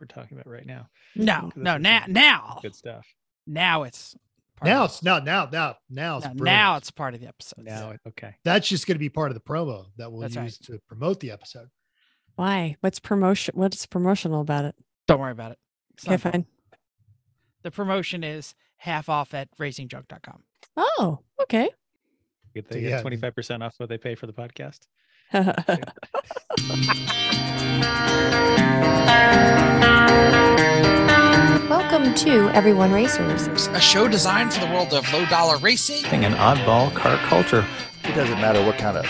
we're talking about right now. No, 'Cause no, now, now, Good stuff. now it's part Now of it's now now now now it's now, now it's part of the episode. Now, okay. that's just going to be part of the promo that we'll That's use right. to promote the episode. Why? What's promotion? What's promotional about it? Don't worry about it. It's Okay, fine. important. The promotion is half off at racingjunk.com. Oh, okay. Get they get twenty five percent off what they pay for the podcast. Welcome to Everyone Racers. a show designed for the world of low dollar racing. an oddball car culture. It doesn't matter what kind of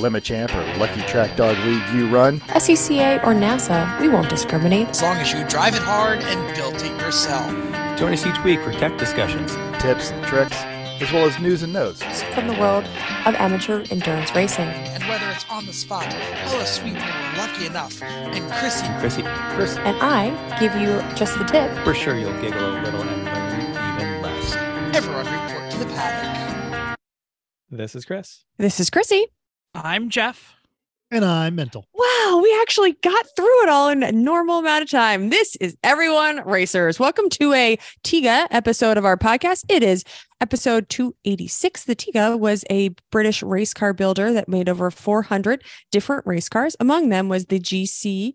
Lemons champ or lucky track dog league you run. SCCA or NASA, we won't discriminate. As long as you drive it hard and build it yourself. Join us each week for tech discussions. Tips and tricks, as well as news and notes. From the world of amateur endurance racing. And whether it's on the spot, oh, Ella Sweet were lucky enough, and Chrissy And Chrissy, Chris, And I give you just the tip. we're sure you'll giggle a little and learn even less. everyone report to the paddock. This is Chris. this is Chrissy. I'm Jeff. And I'm mental. Wow, we actually got through it all in a normal amount of time. This is Everyone Racers. Welcome to a Tiga episode of our podcast. It is episode 286. The Tiga was a British race car builder that made over 400 different race cars. Among them was the GC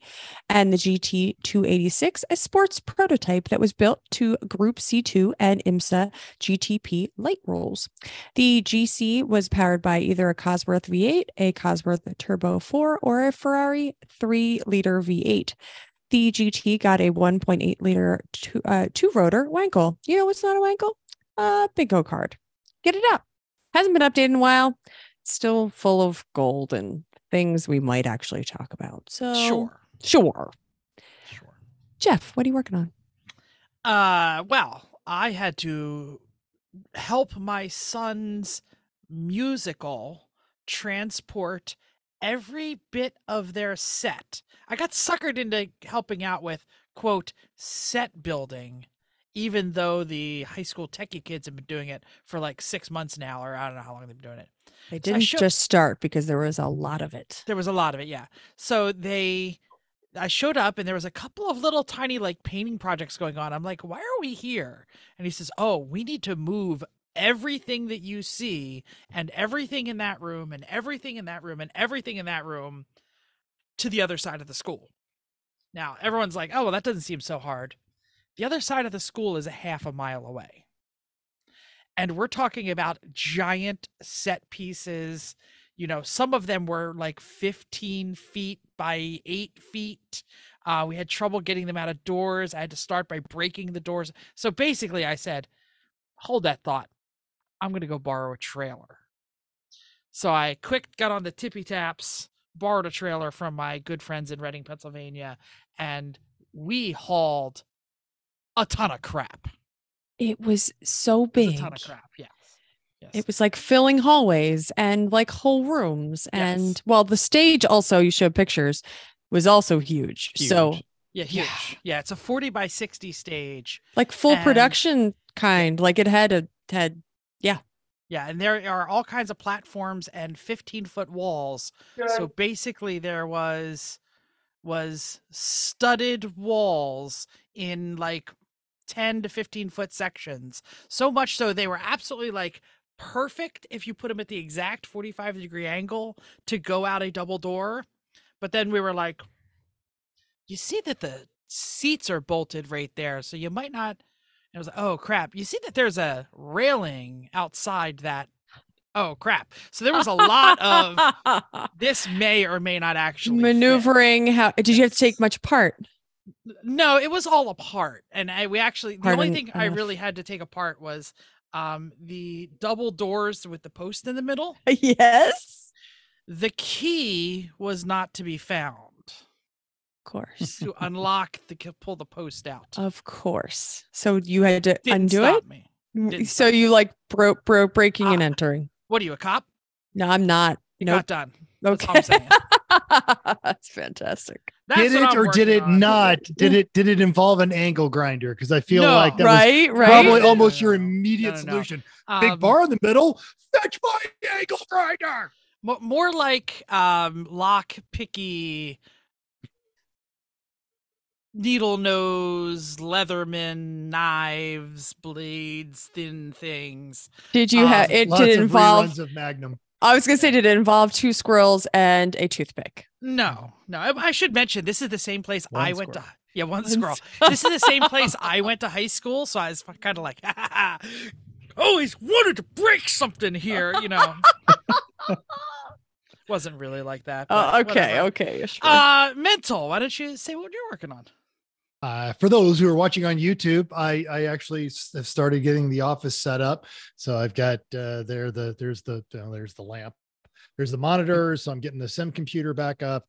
and the GT 286, a sports prototype that was built to Group C2 and IMSA GTP light rules. The GC was powered by either a Cosworth V8, a Cosworth Turbo 4, or a Ferrari 3 liter V8. The GT got a 1.8 liter two, uh, two rotor Wankel. You know what's not a Wankel? Uh, Bingo card. Get it up. Hasn't been updated in a while. It's still full of gold and things we might actually talk about. So Sure. sure. Sure. Jeff, what are you working on? Uh, well, I had to help my son's musical transport every bit of their set. I got suckered into helping out with quote set building, even though the high school techie kids have been doing it for like six months now, or I don't know how long they've been doing it. They didn't show- just start because there was a lot of it. There was a lot of it, yeah. So they I showed up and there was a couple of little tiny like painting projects going on. I'm like, "Why are we here?" And he says, "Oh, we need to move everything that you see and everything in that room and everything in that room and everything in that room to the other side of the school." Now, everyone's like, "Oh, well that doesn't seem so hard." The other side of the school is a half a mile away. And we're talking about giant set pieces. You know some of them were like 15 feet by 8 feet. Uh, we had trouble getting them out of doors. I had to start by breaking the doors. So basically i said hold that thought. I'm going to go borrow a trailer. So i quick got on the tippy taps borrowed a trailer from my good friends in reading pennsylvania and we hauled a ton of crap It was so It was big. a ton of crap yes yes It was like filling hallways and like whole rooms. And Yes. well, the stage also, you showed pictures, was also huge. So, Huge. yeah Yeah. huge yeah it's a 40 by 60 stage like full And- production kind, like it had a had Yeah, Yeah. and there are all kinds of platforms and 15 foot walls. So basically there was was studded walls in like 10 to 15 foot sections. So much so they were absolutely like perfect if you put them at the exact 45 degree angle to go out a double door. But then we were like you see that the seats are bolted right there, so you might not and I was like, oh crap. You see that there's a railing outside that. Oh crap. So there was a lot of this may or may not actually fit. maneuvering. How did you have to take much part? No, it was all apart. And I we actually the only Pardon thing I really had to take apart was um the double doors with the post in the middle. yes, The key was not to be found of course, to unlock the pull the post out. of course. So you had to Didn't undo stop it. me. Didn't So you like broke broke breaking and Ah. entering. What are you, a cop? No, I'm not. You Nope. got done. That's all I'm Okay, saying. That's fantastic. That's did it I'm or did it on. not? Did it did it involve an angle grinder? Because I feel No. like that was Right, right. probably No, no, almost no, your immediate No, no, no. solution. Big Um, bar in the middle. Fetch my angle grinder. More like um lock picky needle nose, Leatherman, knives, blades, thin things. Did you Um, have it? Did it involve? of Magnum. I was gonna say, did it involve two squirrels and a toothpick? No, no. I, I should mention this is the same place One I went to. Yeah, one One squirrel. this is the same place I went to high school, so I was kind of like, ha, ha, ha. always wanted to break something here, you know. Wasn't really like that. Oh, but okay, whatever. okay, sure. Uh, mental. Why don't you say what you're working on? Uh, for those who are watching on YouTube, I I actually have started getting the office set up. So I've got uh, there the there's the uh, there's the lamp, there's the monitors. So I'm getting the sim computer back up.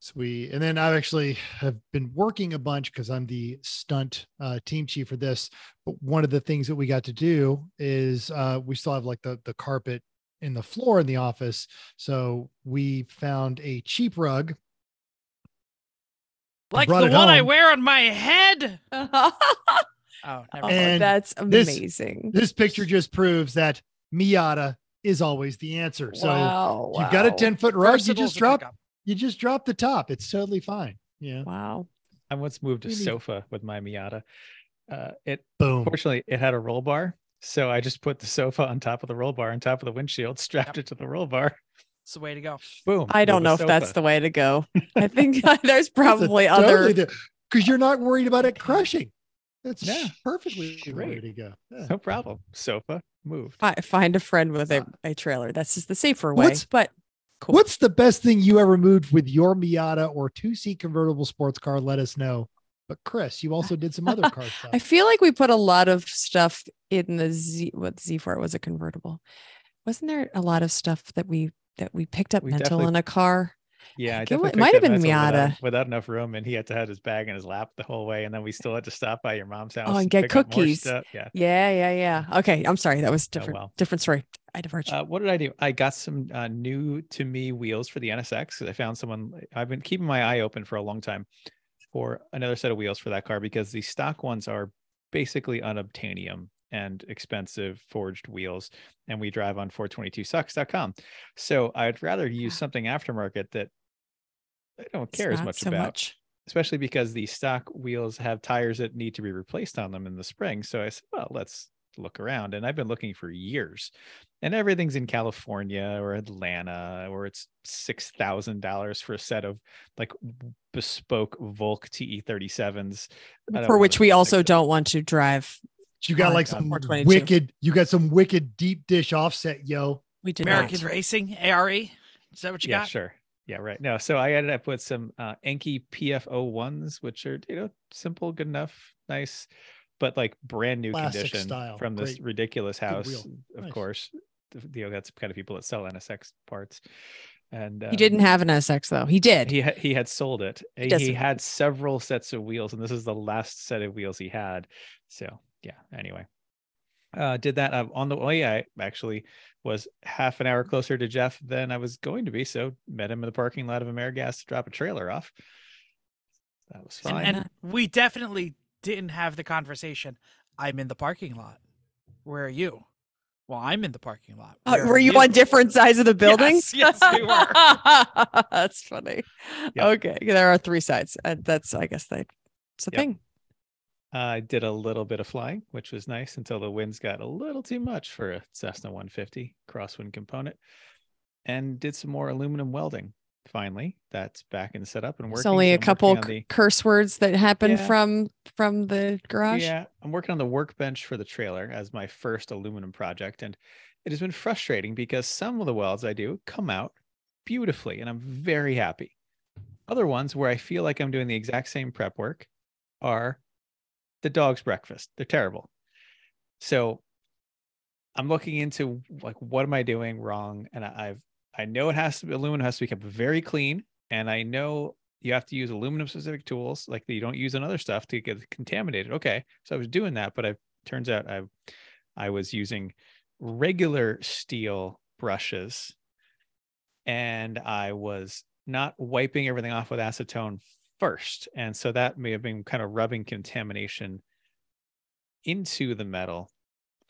So we And then I've actually have been working a bunch because I'm the stunt uh, team chief for this. But one of the things that we got to do is uh, we still have like the the carpet in the floor in the office. So we found a cheap rug. Like the it one I wear on my head. Oh, never Oh, mind. That's amazing. This picture just proves that Miata is always the answer. So wow, you've got a 10 foot rug, you just to drop you just drop the top. It's totally fine. Yeah. Wow. I once moved a Really? sofa with my Miata. Uh, it Boom. fortunately it had a roll bar, so I just put the sofa on top of the roll bar, on top of the windshield, strapped it to the roll bar. It's the way to go. Boom. I don't know a if that's the way to go. I think there's probably Totally other. because you're not worried about it crushing. That's Yeah. perfectly the way Great. to go. Yeah. No problem. Sofa moved. Fi- Find a friend with a, uh, a trailer. That's just the safer way. What's- But cool. What's the best thing you ever moved with your Miata or two seat convertible sports car? Let us know. But Chris, you also did some other car stuff. I feel like we put a lot of stuff in the Z. What Z4 was a convertible? Wasn't there a lot of stuff that we that we picked up We mental in a car? Yeah, I it it might have been Mental without- Miata. Without, enough room, and he had to have his bag in his lap the whole way, and then we still had to stop by your mom's house Oh, and get pick up more cookies. Yeah. Yeah, yeah, yeah. Okay, I'm sorry. That was Oh, different. well. Different story. I diverged. Uh, what did I do? I got some uh, new to me wheels for the NSX. I found someone. I've been keeping my eye open for a long time for another set of wheels for that car because the stock ones are basically unobtainium and expensive forged wheels, and we drive on 422sucks.com. So I'd rather use Yeah. something aftermarket that I don't care as much so about much. especially because the stock wheels have tires that need to be replaced on them in the spring. So I said, well, let's look around. And I've been looking for years. And everything's in California or Atlanta, or it's six thousand dollars for a set of like bespoke Volk TE 37s. I For which we also don't want to drive. You got on like the some 422. wicked, you got some wicked deep dish offset, yo. We did American not. Racing, ARE. Is that what you yeah, got? sure. Yeah, right. No, so I ended up with some uh Enkei PFO ones, which are you know simple, good enough, nice, but like brand new Classic condition style. from this Great. ridiculous house. Of Nice. course, The- you know that's the kind of people that sell NSX parts. And He didn't um, have an SX though. He did. He ha- he had sold it. He, doesn't. had several sets of wheels, and this is the last set of wheels he had. So yeah. Anyway, uh, did that uh, on the way. I actually was half an hour closer to Jeff than I was going to be. So met him in the parking lot of Amerigas to drop a trailer off. That was And, fine. and we definitely didn't have the conversation. I'm in the parking lot. Where are you? Well, I'm in the parking lot. Uh, were are you on different sides of the building? Yes, yes, we were. that's funny. Yep. Okay, there are three sides. That's I guess they. It's a Yep. thing. I did a little bit of flying, which was nice until the winds got a little too much for a Cessna 150 crosswind component, and did some more aluminum welding. Finally, that's back and set up and working. It's only a couple the- curse words that happened Yeah. from from the garage. Yeah, I'm working on the workbench for the trailer as my first aluminum project, and it has been frustrating because some of the welds I do come out beautifully, and I'm very happy. Other ones where I feel like I'm doing the exact same prep work are the dog's breakfast. They're terrible. So I'm looking into like what am I doing wrong, and I- I've I know it has to be aluminum has to be kept very clean, and I know you have to use aluminum specific tools like you don't use on other stuff to get contaminated. Okay, so I was doing that, but I turns out I I was using regular steel brushes, and I was not wiping everything off with acetone first, and so that may have been kind of rubbing contamination into the metal.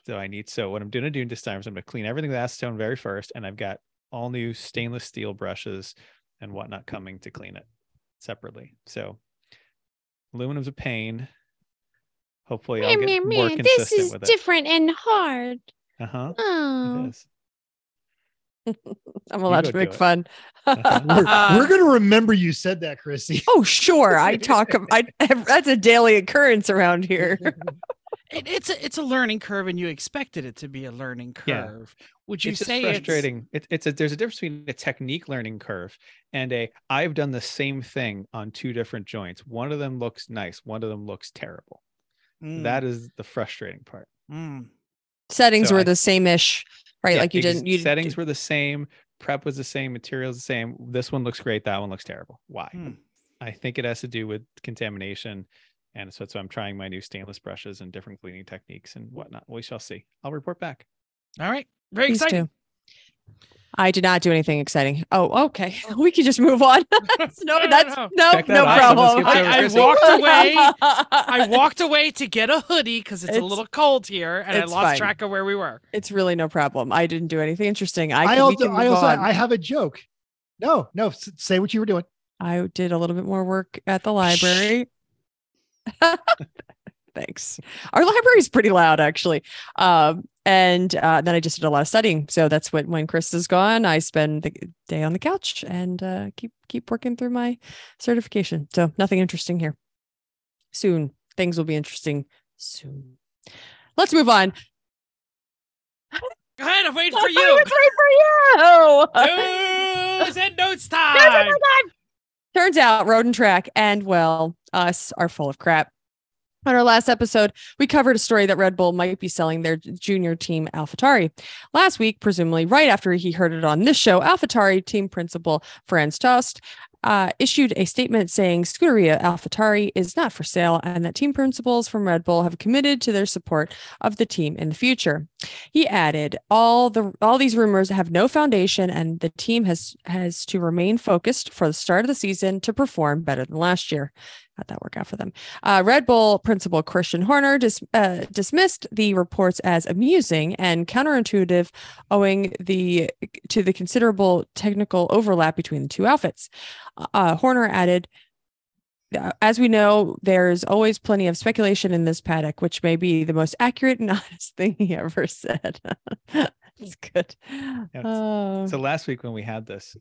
So I need so what I'm going to do this time is I'm going to clean everything with acetone very first, and I've got all new stainless steel brushes and whatnot coming to clean it separately. So Aluminum's a pain. Hopefully, I'll get more consistent with it. different and hard. Uh huh. Oh, It is. I'm allowed to make it. fun. Uh-huh. We're, Uh, we're gonna remember you said that, Chrissy. oh, sure. I talk. I that's a daily occurrence around here. It, it's a it's a learning curve, and you expected it to be a learning Yeah. curve. Would you it's say it's frustrating. It's it's a there's a difference between a technique learning curve and a I've done the same thing on two different joints. One of them looks nice. One of them looks terrible. Mm, That is the frustrating part. mm. Settings So were I- the same ish, right? Yeah, like you ex- didn't. You settings were the same. Prep was the same. Materials the same. This one looks great. That one looks terrible. Why? Hmm. I think it has to do with contamination. And so, so I'm trying my new stainless brushes and different cleaning techniques and whatnot. We shall see. I'll report back. All right, very Please exciting. Do. I did not do anything exciting. Oh, okay. We can just move on. no, no, that's no. no, Check that no off. problem. Someone skipped over I, I walked away. I walked away to get a hoodie because it's, a little cold here, and I lost fine. track of where we were. It's really no problem. I didn't do anything interesting. I, I, can, we also, I also, on. I have a joke. No, no, say what you were doing. I did a little bit more work at the library. Thanks. Our library is pretty loud, actually. Um, and uh, then I just did a lot of studying. So that's what when Chris is gone, I spend the day on the couch and uh, keep keep working through my certification. So nothing interesting here. Soon things will be interesting. Soon. Let's move on. Go ahead, I'm waiting for you. was right for you. News and notes time. Turns out Road and Track and, well, us are full of crap. On our last episode, we covered a story that Red Bull might be selling their junior team AlphaTauri. Last week, presumably right after he heard it on this show, AlphaTauri team principal Franz Tost uh, issued a statement saying Scuderia AlphaTauri is not for sale and that team principals from Red Bull have committed to their support of the team in the future. He added, "All the all these rumors have no foundation, and the team has has to remain focused for the start of the season to perform better than last year." How'd that work out for them? Uh, Red Bull principal Christian Horner dis- uh, dismissed the reports as amusing and counterintuitive, owing the to the considerable technical overlap between the two outfits. Uh, Horner added. "Uh, As we know, there's always plenty of speculation in this paddock, which may be the most accurate and honest thing he ever said. It's good. it's- Oh. So last week when we had this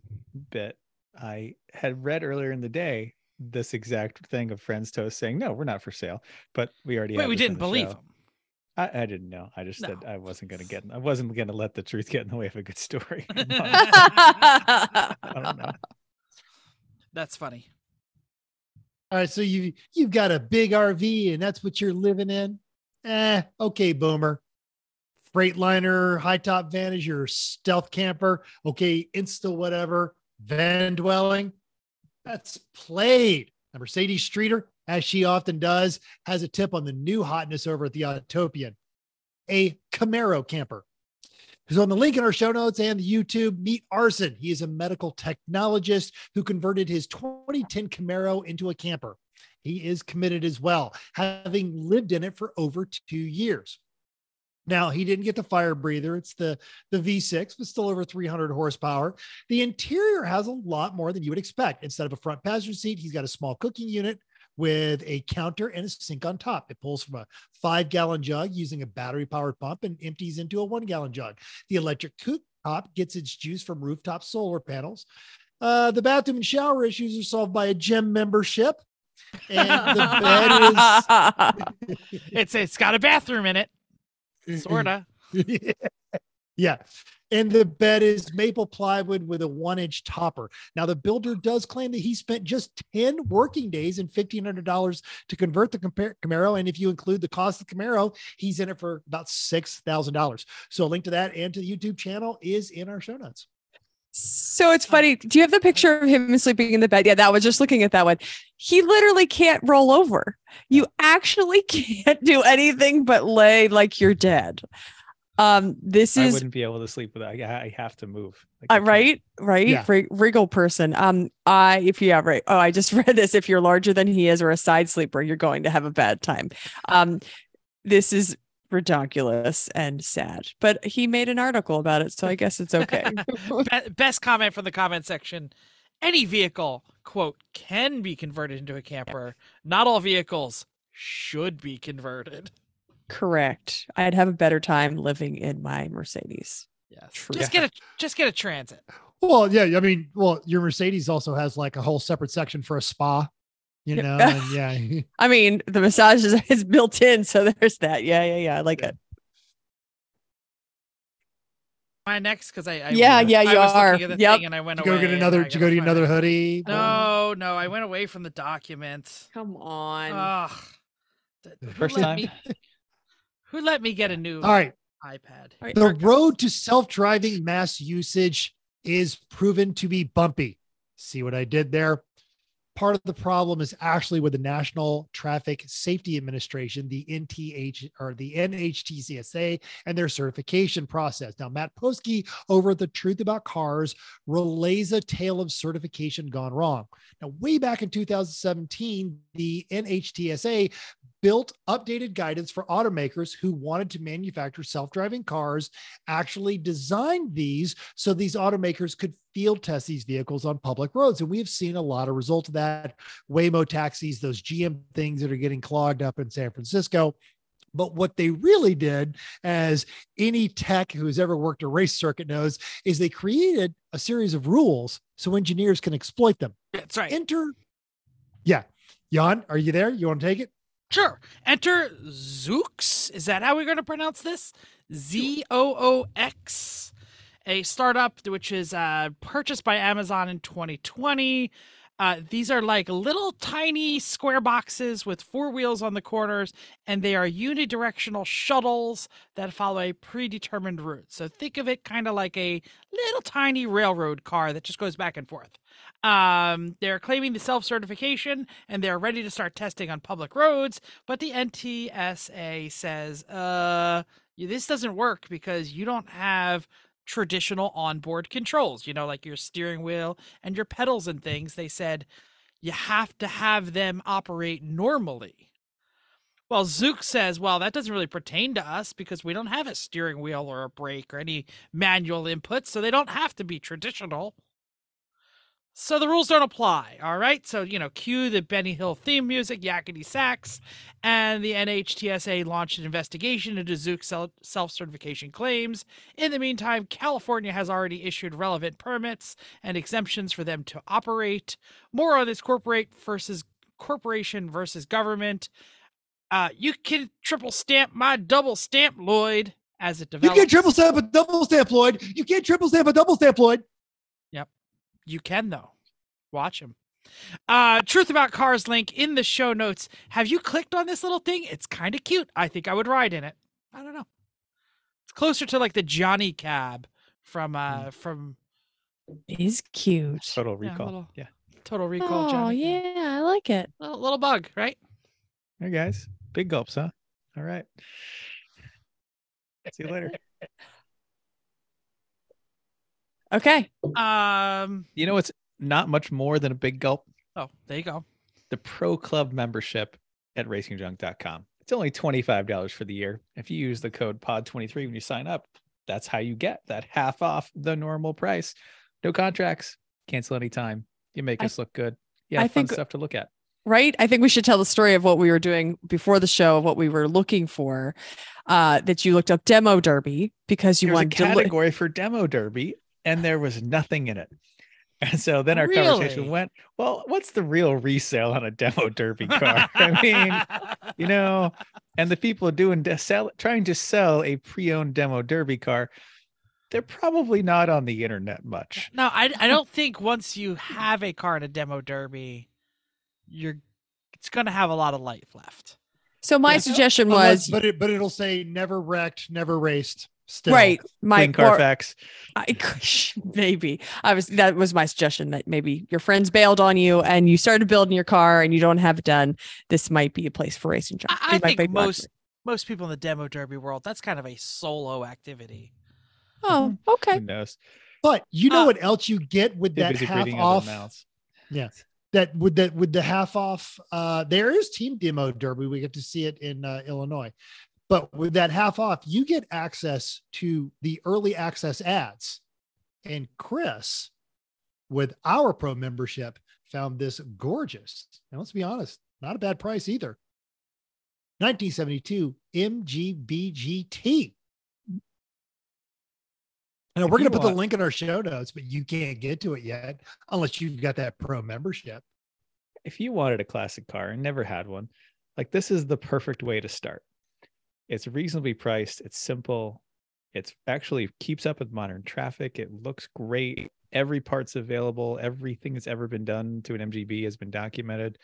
bit, I had read earlier in the day this exact thing of Franz Tost saying, "No, we're not for sale," but we already Wait, we didn't the believe show. him. I, I didn't know. I just said I wasn't going to get. I wasn't going to let the truth get in the way of a good story. I don't know. That's funny. All right, so you you've got a big RV and that's what you're living in. Eh, okay, boomer. Freightliner, high top van is your stealth camper. Okay, insta whatever, van dwelling. That's played. Now, Mercedes Streeter, as she often does, has a tip on the new hotness over at the Autopian, a Camaro camper. Who's on the link in our show notes and the YouTube. Meet Arson. He is a medical technologist who converted his 2010 Camaro into a camper. He is committed as well, having lived in it for over two years. Now he didn't get the fire breather. It's the the V6, but still over 300 horsepower. The interior has a lot more than you would expect. Instead of a front passenger seat, he's got a small cooking unit with a counter and a sink on top. It pulls from a five gallon jug using a battery powered pump and empties into a one gallon jug. The electric cooktop gets its juice from rooftop solar panels. Uh, the bathroom and shower issues are solved by a gym membership. And the bed is It's it's got a bathroom in it, sorta. yeah. And the bed is maple plywood with a one inch topper. Now, the builder does claim that he spent just 10 working days and $1,500 to convert the Camaro. And if you include the cost of the Camaro, he's in it for about $6,000. So, a link to that and to the YouTube channel is in our show notes. So it's funny. Do you have the picture of him sleeping in the bed? Yeah, that was just looking at that one. He literally can't roll over. You actually can't do anything but lay like you're dead. Um, this I is wouldn't be able to sleep with that. I, I have to move. Like, uh, I right, right. Yeah. Rig- wriggle person. Um, I if you have right. Oh, I just read this. If you're larger than he is or a side sleeper, you're going to have a bad time. Um, this is ridiculous and sad. But he made an article about it, so I guess it's okay. Best comment from the comment section. Any vehicle quote can be converted into a camper. Not all vehicles should be converted. Correct. I'd have a better time living in my Mercedes. Yes. True. Just get a just get a transit. Well, yeah, I mean, well, your Mercedes also has like a whole separate section for a spa, you know, and yeah. I mean, the massage is, is built in, so there's that. Yeah, yeah, yeah. I like it. my next? Because I, I Yeah, I yeah, you was are. at the Yep. thing and I went Did you go get another? I Did you go gotta another it. hoodie? No, no, I went away from the document. Come on. Ugh. Th- who First time. me- who let me get a new All right. iPad? All right, The Marcus. road to self-driving mass usage is proven to be bumpy. See what I did there? Part of the problem is actually with the National Traffic Safety Administration, the NTH or the NHTCSA, and their certification process. Now, Matt Posky over at the Truth About Cars relays a tale of certification gone wrong. Now, way back in 2017, the NHTSA built updated guidance for automakers who wanted to manufacture self-driving cars actually designed these so these automakers could field test these vehicles on public roads and we have seen a lot of results of that waymo taxis those gm things that are getting clogged up in san francisco but what they really did, as any tech who's ever worked a race circuit knows, is they created a series of rules so engineers can exploit them. That's right. Enter. Yeah. Jan, are you there? You want to take it? Sure. Enter Zoox. Is that how we're going to pronounce this? Z O O X, a startup which is uh, purchased by Amazon in 2020. Uh, these are like little tiny square boxes with four wheels on the corners, and they are unidirectional shuttles that follow a predetermined route. So think of it kind of like a little tiny railroad car that just goes back and forth. Um, they're claiming the self certification and they're ready to start testing on public roads, but the NTSA says, uh, this doesn't work because you don't have traditional onboard controls, you know, like your steering wheel and your pedals and things. They said you have to have them operate normally. Well, Zoox says, well, that doesn't really pertain to us because we don't have a steering wheel or a brake or any manual input, so they don't have to be traditional. So the rules don't apply, all right? So, you know, cue the Benny Hill theme music, yakety sax, and the NHTSA launched an investigation into Zoox's self certification claims. In the meantime, California has already issued relevant permits and exemptions for them to operate. More on this corporate versus corporation versus government. Uh, you can triple stamp my double stamp, Lloyd, as it develops. You can't triple stamp a double stamp, Lloyd. You can't triple stamp a double stamp, Lloyd. You can though. Watch him. Uh, Truth About Cars link in the show notes. Have you clicked on this little thing? It's kind of cute. I think I would ride in it. I don't know. It's closer to like the Johnny cab from uh from Is cute. Total Yeah, recall. little- Yeah. Total Recall. Oh Johnny cab. yeah, I like it. Little, little bug, right? Hey guys, big gulps, huh? All right. See you later. Okay. Um. You know it's not much more than a big gulp? Oh, there you go. The Pro Club membership at racingjunk.com. It's only $25 for the year. If you use the code POD23 when you sign up, that's how you get that half off the normal price. No contracts, cancel anytime. You make I- us look good. Yeah, I fun think- stuff to look at. Right. I think we should tell the story of what we were doing before the show, of what we were looking for. Uh, that you looked up demo derby because you There was a wanted to look. category for demo derby, and there was nothing in it. And so then our conversation went, well, what's the real resale on a demo derby car? I mean, you know, and the people doing de- sell trying to sell a pre-owned demo derby car, they're probably not on the internet much. no, I I don't think once you have a car in a demo derby, you're it's gonna have a lot of life left. So my Yeah. suggestion was but it but it'll say never wrecked, never raced. Still. right. My Clean or- Carfax. I, maybe I was that was my suggestion that maybe your friends bailed on you and you started building your car and you don't have it done. This might be a place for racing junk. I, I think most it. most people in the demo derby world, that's kind of a solo activity. Oh, okay. Who knows? But you know Uh, what else you get with that busy half off? their mouths. That with that with the half off. Uh, there is team demo derby. We get to see it in uh, Illinois. But with that half off, you get access to the early access ads. And Chris, with our pro membership, found this gorgeous. And let's be honest, not a bad price either. 1972 MGBGT. And we're going to put the link in our show notes, but you can't get to it yet unless you've got that pro membership. if you wanted a classic car and never had one, like this is the perfect way to start. It's reasonably priced, it's simple, it's actually keeps up with modern traffic, it looks great. Every part's available, everything that's ever been done to an MGB has been documented.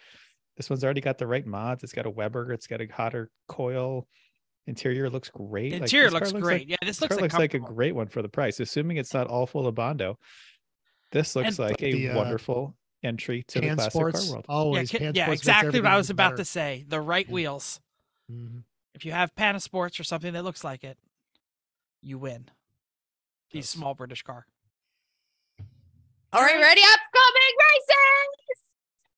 This one's already got the right mods. It's got a Weber, it's got a hotter coil. Interior looks great. Like, Interior this car looks like- great. yeah, this this looks car like, looks like a great one for the price, assuming it's not all full of Bondo. This looks And- like a The, uh, wonderful entry to the Pan classic Sports, car world. Yeah, always. ca- Pan yeah, exactly what I was about better. to say. The right Yeah. wheels. Mhm. If you have Panasports or something that looks like it, you win. The Yes. small British car. All right, ready? Upcoming races.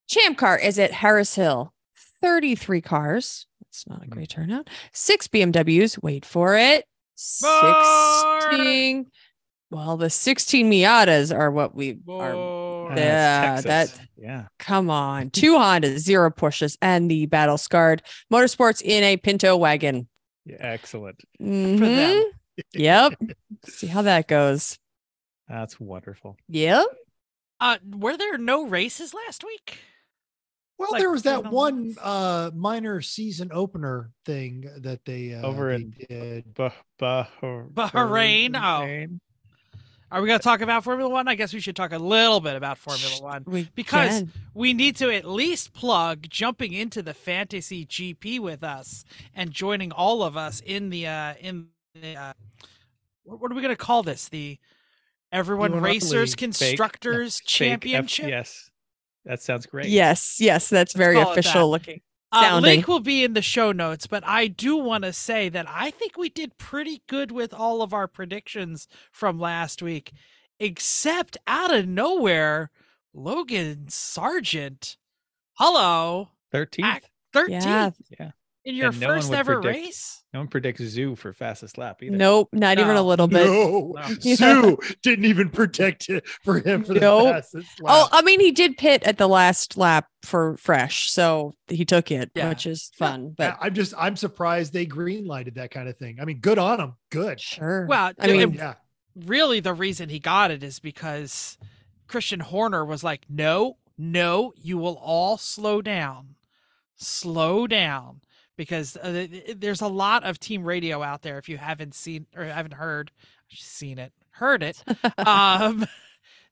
Champ car is at Harris Hill. 33 cars. That's not a great mm-hmm. turnout. Six BMWs. Wait for it. 16. Well, the 16 Miatas are what we are. Whoa. Ah, Yeah, Texas. that- yeah. Come on. Two Hondas, zero Porsches, and the Battle Scarred Motorsports in a Pinto wagon. Yeah, excellent. For them. Mhm. Yep. See how that goes. That's wonderful. Yep. Uh, were there no races last week? Well, Like, there was that one uh minor season opener thing that they uh, Over they in- did. Bah, bah, Bahrain. Bahrain? Oh. Are we going to talk about Formula One? I guess we should talk a little bit about Formula One. We Because can. we need to at least plug jumping into the fantasy GP with us and joining all of us in the uh in the uh what what are we going to call this? The Everyone Monopoly Racers fake- Constructors Fake F- Championship. yes. That sounds great. Yes, yes, that's very call it official that. looking. Uh, link will be in the show notes, but I do want to say that I think we did pretty good with all of our predictions from last week, except out of nowhere, Logan Sargent. Hello, 13th. 13th Yeah. Yeah. In your and no one first ever predict- race. No one predicts Zhou for fastest lap either. Nope, not even a little bit. no, No. Yeah. Zhou didn't even protect it for him for the Nope. Oh, fastest Oh. I mean, he did pit at the last lap for fresh, so he took it, Yeah. which is Yeah. fun. But I'm just I'm surprised they green lighted that kind of thing. I mean, good on them. Good. sure. Well, I mean, it- yeah. really the reason he got it is because Christian Horner was like, "No, no, you will all slow down, slow down," because uh, th- th- there's a lot of team radio out there. If you haven't seen or haven't heard, seen it, heard it, um,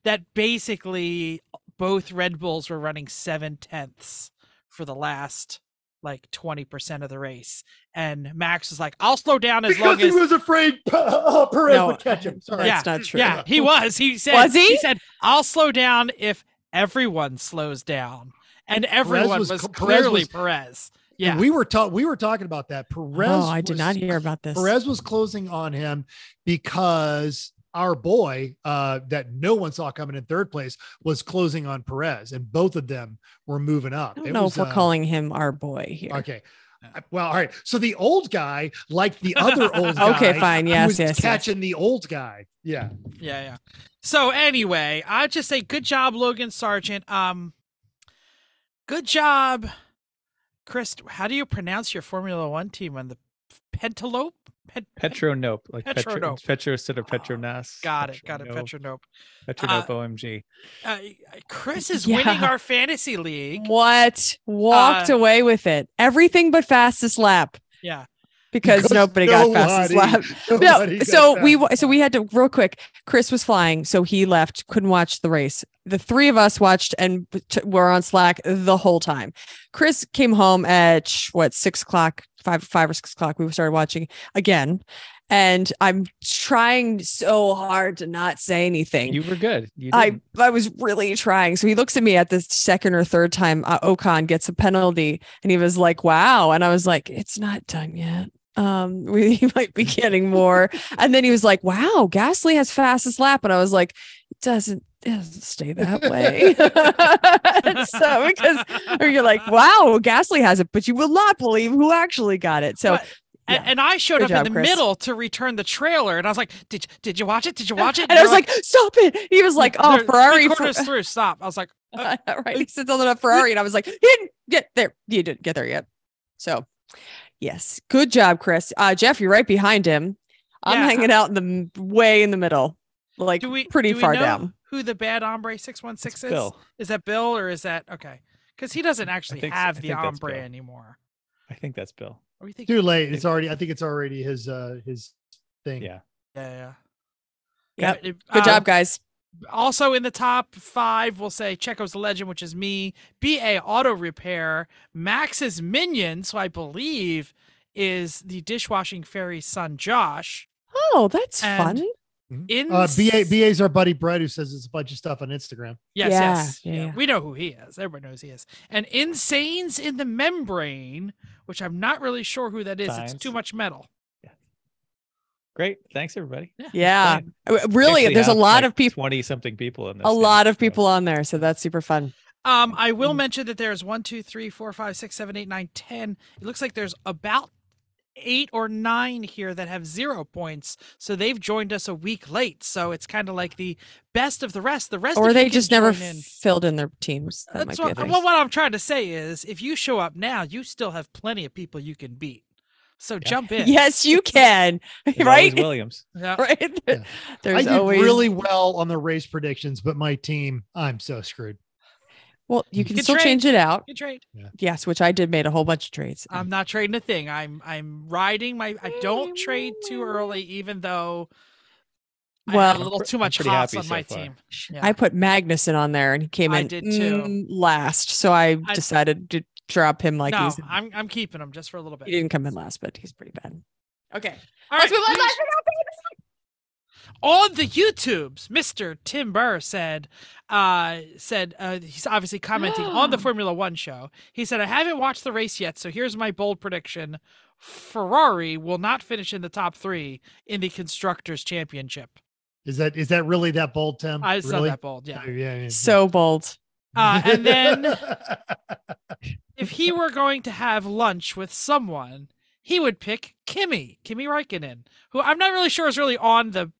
that basically both Red Bulls were running seven tenths for the last like 20% of the race and max was like i'll slow down as Because long he as he was afraid uh, Perez No, would catch him. Sorry. that's not true. yeah, he was. He said. Was he? said, "I'll slow down if everyone slows down," and everyone was was, co- Perez clearly was- Perez. And Yeah, we were talking we were talking about that. Perez oh, I did was- not hear about this. Perez was closing on him because our boy uh that no one saw coming in third place was closing on Perez and both of them were moving up. I don't It know was, if we're uh, calling him our boy here. Okay. Well, all right. So the old guy, like the other old guy, Okay, fine. who Yes, was yes, yes. catching the old guy. Yeah. yeah, yeah. So anyway, I just say, good job, Logan Sargent. Um, good job, Chris. How do you pronounce your Formula One team on the Pentalope? Pet- Petronope. Like Petro, Petronope. Petro instead of Petronas. Got it. Got it. Petronope. Petronope. Petronope OMG. Uh, Chris is Yeah. winning our fantasy league. What? Walked Uh, away with it. Everything but fastest lap Yeah. Because, nobody, got fastest lap. No, nobody got so we so we had to real quick. Chris was flying, so he left. Couldn't watch the race. The three of us watched and t- were on Slack the whole time. Chris came home at what six o'clock, five five or six o'clock. We started watching again, and I'm trying so hard to not say anything. You were good. You I. I was really trying. So he looks at me at the second or third time uh, Ocon gets a penalty, and he was like, "Wow!" And I was like, "It's not done yet. Um, we he might be getting more." and then he was like, "Wow, Gasly has fastest lap," and I was like, "It doesn't." It doesn't stay that way. So because or you're like, wow, Gasly has it, but you will not believe who actually got it. So But- Yeah. And, I showed Good up job, in the Chris. middle to return the trailer, and I was like, "Did did you watch it? Did you watch it?" And I was They're like, "Stop it!" He was like, "Oh, Ferrari." three Fer- through. Stop. I was like, uh, right. He sits on the Ferrari, and I was like, "You didn't get there. You didn't get there yet." So, yes, good job, Chris. Uh, Jeff, you're right behind him. I'm Yeah. hanging out in the m- way in the middle, like "Do we pretty do we far know down. Who the bad hombre six one six It's is? Bill. Is that Bill or is that okay? Because he doesn't actually think so. have the think that's ombre anymore. I think that's Bill. Or we think? Too late. It's already. I think it's already his uh his thing. Yeah. Yeah, yeah. Yep. Good uh, job, guys. Also in the top five, we'll say Checo's the Legend, which is me. BA Auto Repair, Max's Minions, who I believe is the dishwashing fairy son, Josh. Oh, that's and- fun. In Uh, BA BA's our buddy Brett who says it's a bunch of stuff on Instagram. Yes, Yeah, yes. yeah, Yeah, yeah. We know who he is. Everybody knows he is. And Insanes in the Membrane, which I'm not really sure who that is. It's too much metal. Great. Thanks, everybody. Yeah, Fun. Uh, really. Actually There's a lot like, of people. 20 something people in this. A thing, lot of so- people on there, so that's super fun. Um, I Mm-hmm. will mention that there's one, two, three, four, five, six, seven, eight, nine, ten. It looks like there's about eight or nine here that have zero points. So they've joined us a week late. So it's kind of like the best of the rest. The rest Or of you they just never in. filled in their teams. That That's might what, be well, what I'm trying to say is if you show up now, you still have plenty of people you can beat. So jump in. Yes, you can. There's always right? Williams. Yeah. right. Yeah. There's I did always really well on the race predictions, but my team, I'm so screwed. well. You can Good still trade. change it out. Good trade. Yes, which I did. Made a whole bunch of trades. I'm not trading a thing. I'm I'm riding my. I don't trade too early, even though. I Well- had a little too much hops on so my far. team. Yeah. I put Magnussen on there, and he came I in did too. mm, last. So I, I- decided to drop him like no, he's. I'm I'm keeping him just for a little bit. He didn't come in last, but he's pretty bad. Okay. All right. Let's move on. please. on the YouTubes, Mr. Tim Burr said, uh, said uh, he's obviously commenting on the Formula One show. He said, "I haven't watched the race yet, so here's my bold prediction: Ferrari will not finish in the top three in the constructors' championship." Is that is that really that bold, Tim? I saw really? that bold, yeah. Oh, yeah, yeah. So bold. Uh, and then if he were going to have lunch with someone, he would pick Kimi, Kimi Räikkönen, who I'm not really sure is really on the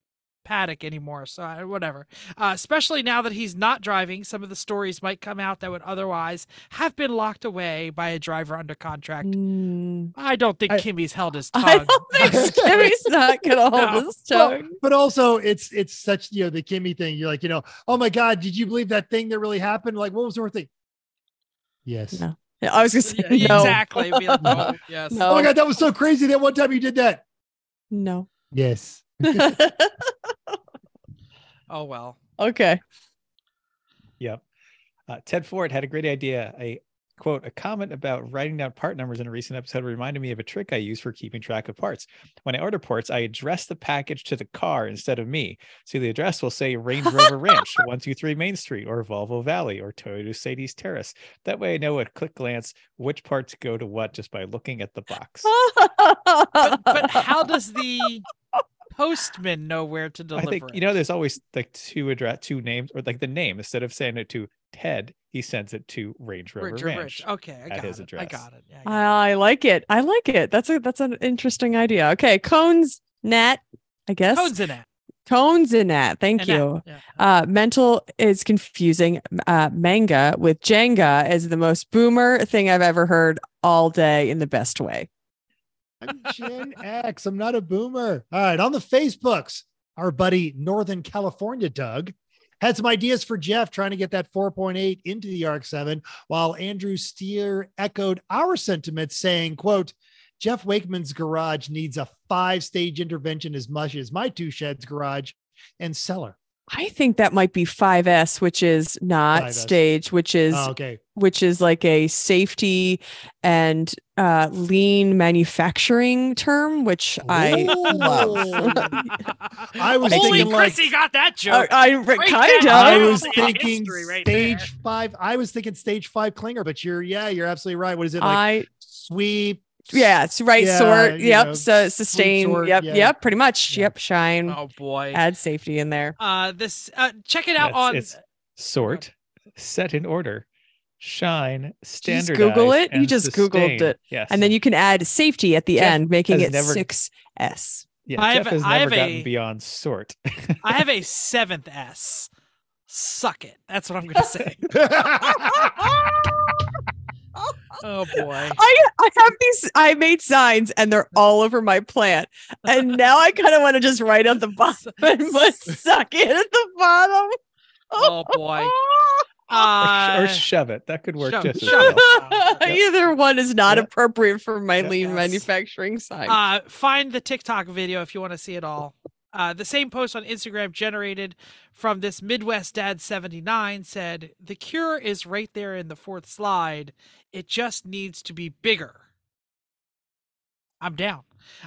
paddock anymore. So I- whatever. Uh, especially now that he's not driving, some of the stories might come out that would otherwise have been locked away by a driver under contract. Mm, I don't think I- Kimi's held his tongue. I tongue. don't think Kimi's not gonna hold No. his Well, tongue. but also it's it's such you know the Kimi thing. You're like you know, oh my god, did you believe that thing that really happened? Like what was the whole thing? Yes. No. Yeah, I was gonna say Yeah, no. Exactly. Be like, "Oh, yes. No. Oh my god, that was so crazy that one time you did that. No. Yes. Oh well. okay. Yep. Uh, Ted Ford had a great idea. A quote, a comment about writing down part numbers in a recent episode reminded me of a trick I use for keeping track of parts. When I order parts, I address the package to the car instead of me. So the address will say Range Rover Ranch, 123 Main Street, or Volvo Valley, or Toyota Sadie's Terrace. That way I know at quick glance which parts go to what just by looking at the box. But, but how does the postman know where to deliver. I think it? you know there's always like two address two names or like the name instead of sending it to Ted, he sends it to Range Rover Rich, Ranch. Rich. Okay, I at got his it. I address. got it. Yeah, I got it. I like it. I like it. That's a that's an interesting idea. Okay, cones net. I guess cones in it. cones in that. Thank And that, you. yeah. Uh, mental is confusing. Uh, manga with Jenga is the most boomer thing I've ever heard all day in the best way. I'm Gen X. I'm not a boomer. All right. On the Facebooks, our buddy Northern California Doug had some ideas for Jeff trying to get that 4.8 into the ARC 7, while Andrew Steer echoed our sentiments, saying, quote, Jeff Wakeman's garage needs a five-stage intervention as much as my two sheds garage and cellar. I think that might be 5S, which is not 5S. stage, which is Oh, okay. which is like a safety and uh, lean manufacturing term, which I love. I was Holy thinking like- Chrissy got that I, joke. I Break kind of. I was thinking right stage there. five. I was thinking stage five clinger, but you're yeah, you're absolutely right. What is it like? I sweep. Yeah, it's right Yeah, sort. Yep. know, so sustain. sort, yep. yeah. Yep. Pretty much. Yeah. Yep. Shine. oh boy. Add safety in there. Uh, this uh, check it out Yes, on. it's sort, set in order, shine, standard. just. Google it? You and just Googled it. Yes. And then you can add safety at the Jeff end, making it never- 6S. yeah, I Jeff have- has I never have gotten a- beyond sort. I have a seventh S. Suck it. That's what I'm gonna say. Oh boy. I I have these. I made signs and they're all over my plant, and now I kind of want to just write at the bottom and put "suck it" at the bottom. Oh boy. or, sh- Uh, or shove it. That could work shove- just as shove well. it. Either one is not Yeah. appropriate for my Yeah. lean Yes. manufacturing sign. Uh, find the TikTok video if you want to see it all. Uh, the same post on Instagram generated from this Midwest Dad 79 said, The cure is right there in the fourth slide. It just needs to be bigger. I'm down.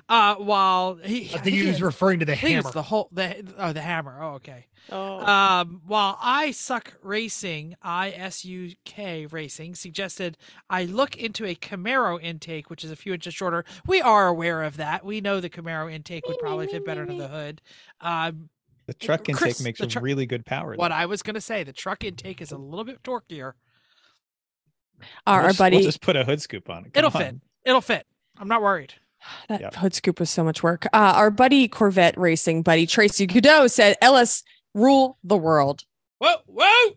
Uh, while he, I think he was referring to the hammer. the whole the oh the hammer. Oh, okay. oh. Um, while I suck racing, I S U K racing suggested I look into a Camaro intake, which is a few inches shorter. We are aware of that. We know the Camaro intake would probably fit better under the hood. Um, The truck intake Chris, makes the a truck- really good power. what though. I was gonna say, the truck intake is a little bit torquier. our, We'll our just- buddy, We'll just put a hood scoop on it. Come It'll fit. It'll fit. I'm not worried. that Yep. hood scoop was so much work. Uh, our buddy Corvette racing buddy Tracy Godot said, "Ellis rule the world." Whoa, whoa.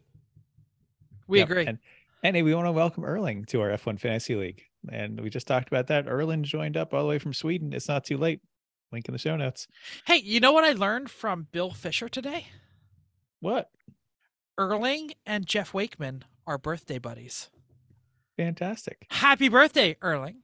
We Yep, agree. And, and hey, we want to welcome Erling to our F1 Fantasy League. And we just talked about that. Erling joined up all the way from Sweden. It's not too late. Link in the show notes. hey, you know what I learned from Bill Fisher today? What? Erling and Jeff Wakeman are birthday buddies. Fantastic. Happy birthday, Erling.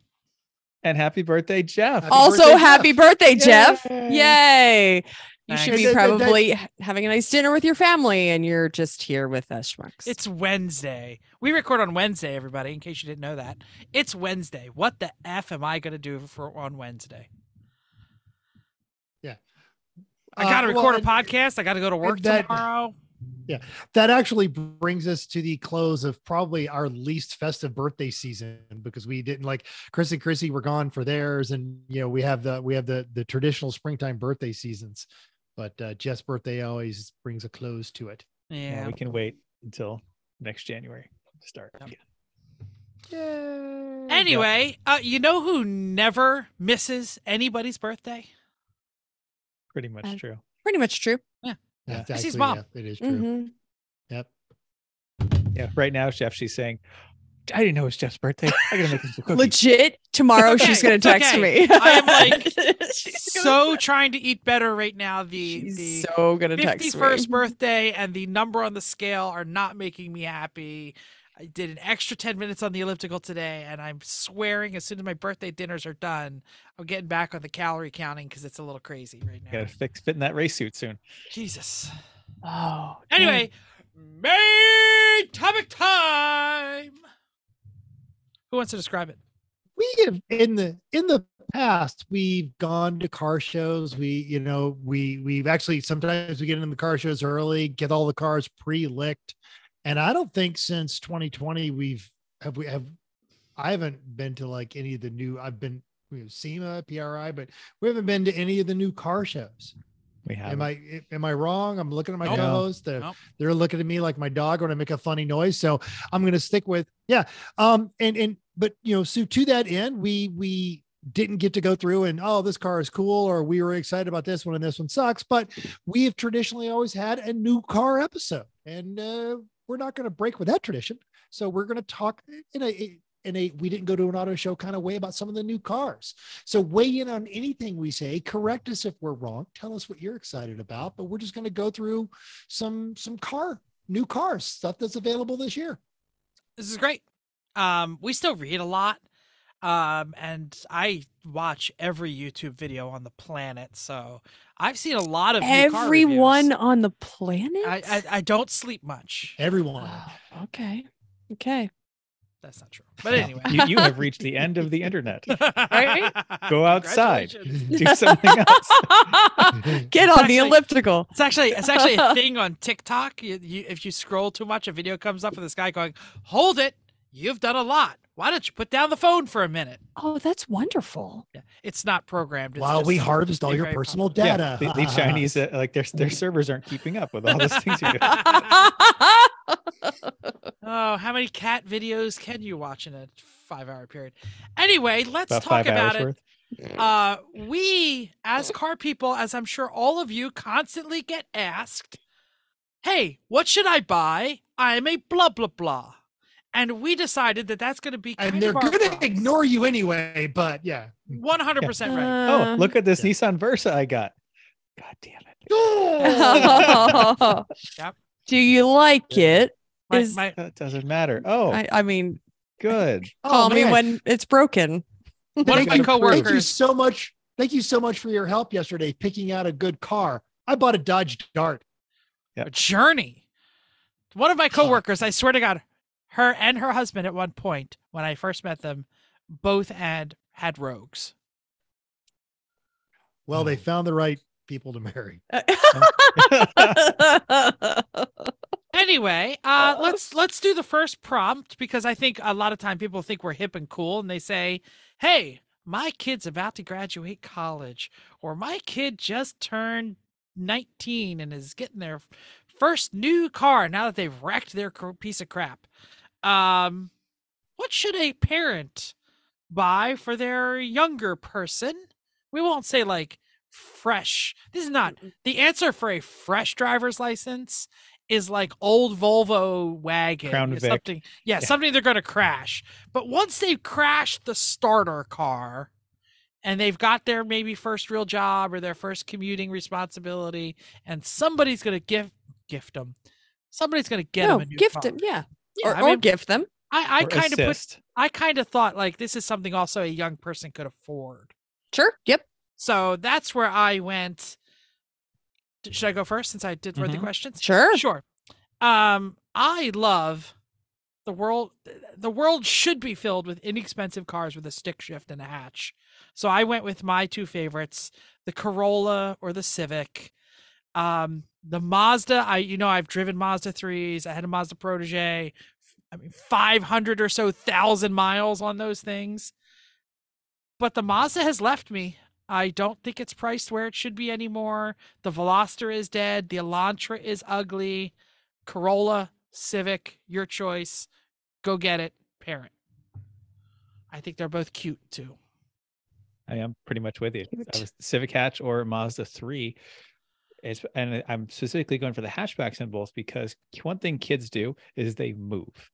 And happy birthday, Jeff. Happy also, birthday, happy Jeff. birthday, Jeff! Yay. Yay! You should be probably having a nice dinner with your family, and you're just here with us, schmucks. It's Wednesday. We record on Wednesday, everybody, in case you didn't know that. It's Wednesday. What the F am I going to do for on Wednesday? Yeah. I got to Uh, record and- a podcast. I got to go to work that- tomorrow. That actually brings us to the close of probably our least festive birthday season because we didn't like Chris and Chrissy were gone for theirs, and you know we have the we have the the traditional springtime birthday seasons, but uh, Jeff's birthday always brings a close to it. Well, Yeah. we can wait until next January to start. Yep. again. Anyway, uh, you know who never misses anybody's birthday? Pretty much Uh, true. pretty much true. Yeah. That's It's his actually- mom. yeah, it is true. Mhm. Yep. Yeah. Right now, Jeff, she's saying, I didn't know it's Jeff's birthday. I gotta make him some cookies. Legit. Tomorrow Okay, she's gonna text okay. me. I am, like, She's gonna- So trying to eat better right now. The she's the so gonna text me. 51st birthday and the number on the scale are not making me happy. I did an extra 10 minutes on the elliptical today, and I'm swearing as soon as my birthday dinners are done, I'm getting back on the calorie counting because it's a little crazy right now. Gotta fix fit in that race suit soon. Jesus. Oh. Anyway, main topic time. Who wants to describe it? we have in the in the past we've gone to car shows we you know we we've actually sometimes we get in the car shows early get all the cars pre-licked and i don't think since 2020 we've have we have i haven't been to like any of the new i've been we have SEMA, PRI, but we haven't been to any of the new car shows. We have Am I am I wrong? I'm looking at my Nope. co-host. They're, Nope. they're looking at me like my dog when I make a funny noise. So I'm gonna stick with yeah. Um and and but you know, so to that end, we we didn't get to go through and oh this car is cool or we were excited about this one and this one sucks but we have traditionally always had a new car episode and uh, we're not going to break with that tradition. So we're going to talk in a in a we didn't go to an auto show kind of way about some of the new cars. So weigh in on anything we say. Correct us if we're wrong. Tell us what you're excited about but we're just going to go through some some car new cars stuff that's available this year. This is great. Um, we still read a lot. Um, and I watch every YouTube video on the planet, so I've seen a lot of new car Everyone reviews. on the planet. I, I I don't sleep much. everyone Oh, okay. Okay. That's not true. But anyway, you, you have reached the end of the internet. right? Go outside. Do something else. Get on Actually- the elliptical. It's actually it's actually a thing on TikTok. You, you, if you scroll too much, a video comes up with this guy going, "Hold it, you've done a lot. Why don't you put down the phone for a minute?" Oh, that's wonderful. Yeah, it's not programmed. It's while we just harvest all your personal popular- data Yeah, the, the Chinese uh, like their their servers aren't keeping up with all those things you do. Oh, how many cat videos can you watch in a five-hour period? Anyway, let's About talk about it. worth. Uh, we, as car people, as I'm sure all of you constantly get asked, "Hey, what should I buy? I'm a blah blah blah," and we decided that that's going to be kind and they're going to ignore you anyway. But yeah. 100% right. Oh, look at this yeah. Nissan Versa I got. God damn it. Oh! Yep. Do you like it? My, Is- my, That doesn't matter. Oh, I, I mean, good. Oh, call me when it's broken. one of Thank my you- Thank you coworkers. so much. Thank you so much for your help yesterday picking out a good car. I bought a Dodge Dart. a journey. One of my coworkers, I swear to God, her and her husband at one point when I first met them, both had had rogues. Well, they found the right people to marry. Anyway, uh, let's let's do the first prompt because I think a lot of time people think we're hip and cool and they say, "Hey, my kid's about to graduate college," or "My kid just turned 19 and is getting their first new car now that they've wrecked their piece of crap." Um, what should a parent buy for their younger person? We won't say like fresh. This is not the answer for a fresh driver's license is like old Volvo wagon. Crown something yeah, Yeah. something they're gonna crash. But once they've crashed the starter car and they've got their maybe first real job or their first commuting responsibility, and somebody's gonna gift gift them. Somebody's gonna get no, them a new gift car. them. Yeah. Yeah, or, I or gift them. I, I kind of put. I kind of thought like this is something also a young person could afford. Sure. Yep. So that's where I went. Should I go first since I did read the Mhm. questions? Sure. Sure. Um, I love the world. The world should be filled with inexpensive cars with a stick shift and a hatch. So I went with my two favorites: the Corolla or the Civic. Um, the Mazda. I you know I've driven Mazda threes. I had a Mazda Protege. I mean, five hundred or so thousand miles on those things. But the Mazda has left me. I don't think it's priced where it should be anymore. The Veloster is dead. The Elantra is ugly. Corolla, Civic, your choice. Go get it, parent. I think they're both cute too. I am pretty much with you. Cute. I was Civic Hatch or Mazda 3. It's, and I'm specifically going for the hatchbacks in both because one thing kids do is they move.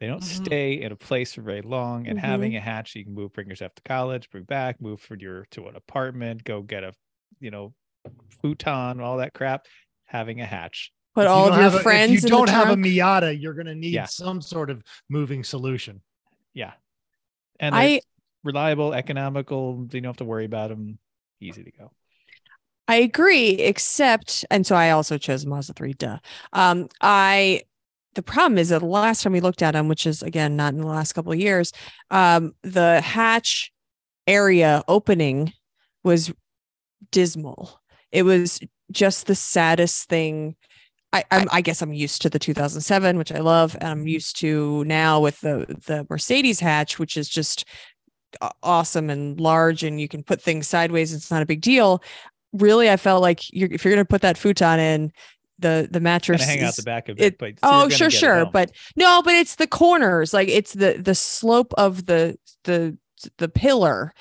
They don't Mhm. stay in a place for very long. And Mhm. having a hatch, you can move, bring yourself to college, bring back, move for your to an apartment, go get a, you know, futon, all that crap. Having a hatch. Put If all of your have a- friends. If you don't the have a. Miata, you're going to need Yeah. some sort of moving solution. Yeah. And I reliable, economical. You don't have to worry about them. Easy to go. I agree, except, and so I also chose Mazda 3, duh. Um, I, the problem is that the last time we looked at them, which is again, not in the last couple of years, um, the hatch area opening was dismal. It was just the saddest thing. I, I'm, I guess I'm used to the 2007, which I love, and I'm used to now with the the Mercedes hatch, which is just awesome and large, and you can put things sideways. It's not a big deal really I felt like you're if you're gonna put that futon in the the mattress hang out the back of it- it. But so oh sure sure but no but it's the corners like it's the the slope of the the the pillar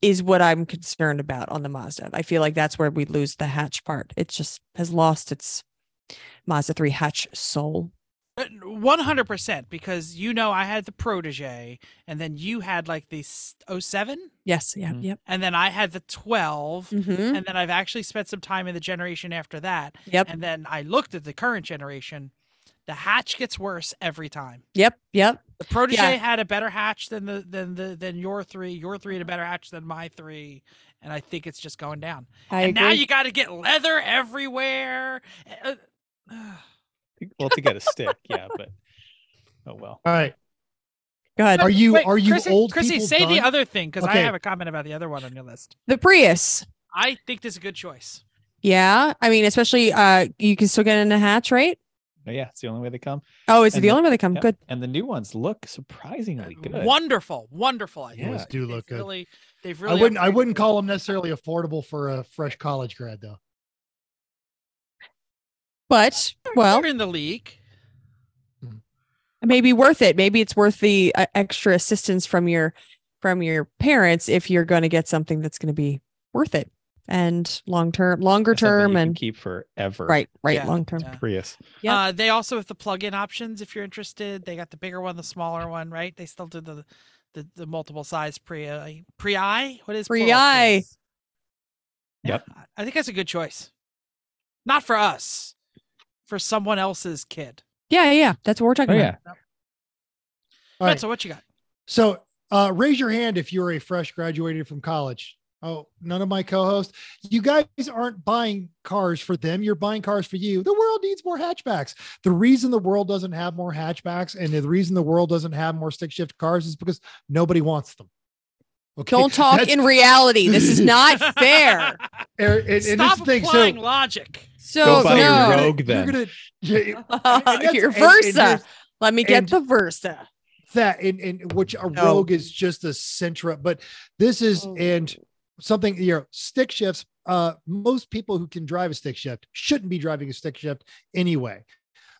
is what I'm concerned about on the Mazda. I feel like that's where we lose the hatch part. It just has lost its Mazda 3 hatch soul. One hundred percent, because you know I had the Protege, and then you had like the s- 07, Yes, yeah, Mhm. yep. and then I had the 12, Mm-hmm. and then I've actually spent some time in the generation after that, Yep. and then I looked at the current generation. The hatch gets worse every time. Yep. Yep. The Protege Yeah. had a better hatch than the than the than your three. Your three had a better hatch than my three, and I think it's just going down. I and agree. now you got to get leather everywhere. Uh, uh, well, to get a stick, yeah, but oh well. All right. Go ahead. Are you Wait, are you Chrissy, old Chrissy, people say the other thing because I have a comment about the other one on your list. The Prius. I think this is a good choice. Yeah. I mean, especially uh you can still get in a hatch, right? But yeah, it's the only way they come. Oh, it's And the the- only way they come. Yep. Good. And the new ones look surprisingly good. Wonderful, wonderful. I think. Yeah. Those do They've look good. Really, they've really. I really. wouldn't I wouldn't call them necessarily affordable for a fresh college grad though. But well, They're in the league. It may be worth it. Maybe it's worth the uh, extra assistance from your from your parents if you're going to get something that's going to be worth it and long term, longer That's something term, you can and keep forever. right, right, Yeah, long term. yeah. Prius. Yep. Uh, they also have the plug-in options if you're interested. They got the bigger one, the smaller one, right? They still do the the, the multiple size pre uh, pre i. What is plural Pre-i. Prius? Yep. I- I think that's a good choice. Not for us, for someone else's kid. Yeah, yeah, yeah. That's what we're talking Oh about. yeah. All right. Right. So what you got? So uh, raise your hand if you're a fresh graduated from college. Oh, none of my co-hosts. You guys aren't buying cars for them. You're buying cars for you. The world needs more hatchbacks. The reason the world doesn't have more hatchbacks and the reason the world doesn't have more stick shift cars is because nobody wants them. Okay. Don't talk That's- in reality. This is not fair. and, and, and Stop is thing. applying So logic. So Go buy your no, Rogue you're then. gonna yeah, and that's- your and- and Versa. Let me get the Versa. that and, and which a No. rogue is just a Sentra but this is Oh. and something you know stick shifts uh most people who can drive a stick shift shouldn't be driving a stick shift anyway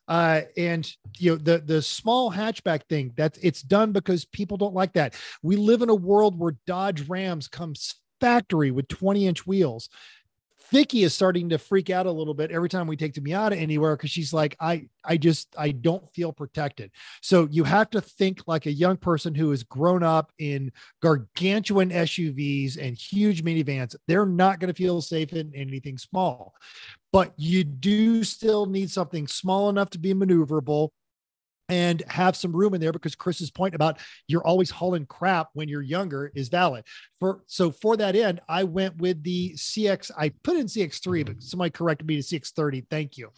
uh and you know the the small hatchback thing that's it's done because people don't like that we live in a world where dodge rams comes factory with 20 inch wheels Vicky is starting to freak out a little bit every time we take the Miata anywhere because she's like, I, I just, I don't feel protected. So you have to think like a young person who has grown up in gargantuan SUVs and huge minivans. They're not going to feel safe in anything small, but you do still need something small enough to be maneuverable and have some room in there because Chris's point about you're always hauling crap when you're younger is valid. For so for that end, I went with the CX. I put in CX3, but somebody corrected me to CX30. Thank you.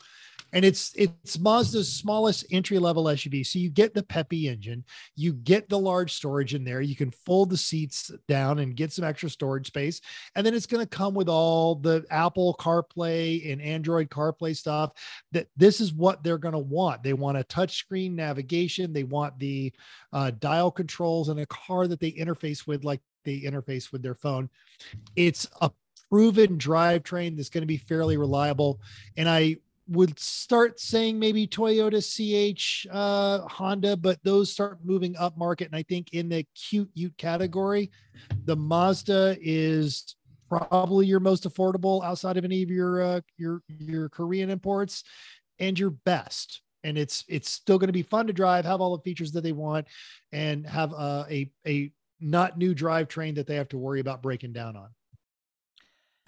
And it's it's Mazda's smallest entry level SUV. So you get the peppy engine, you get the large storage in there. You can fold the seats down and get some extra storage space. And then it's going to come with all the Apple CarPlay and Android CarPlay stuff that this is what they're going to want. They want a touchscreen navigation. They want the uh, dial controls and a car that they interface with, like they interface with their phone. It's a proven drivetrain that's going to be fairly reliable. And I would start saying maybe Toyota CH, uh, Honda, but those start moving up market. And I think in the cute Ute category, the Mazda is probably your most affordable outside of any of your uh, your your Korean imports and your best. And it's it's still going to be fun to drive, have all the features that they want, and have uh, a a not new drivetrain that they have to worry about breaking down on.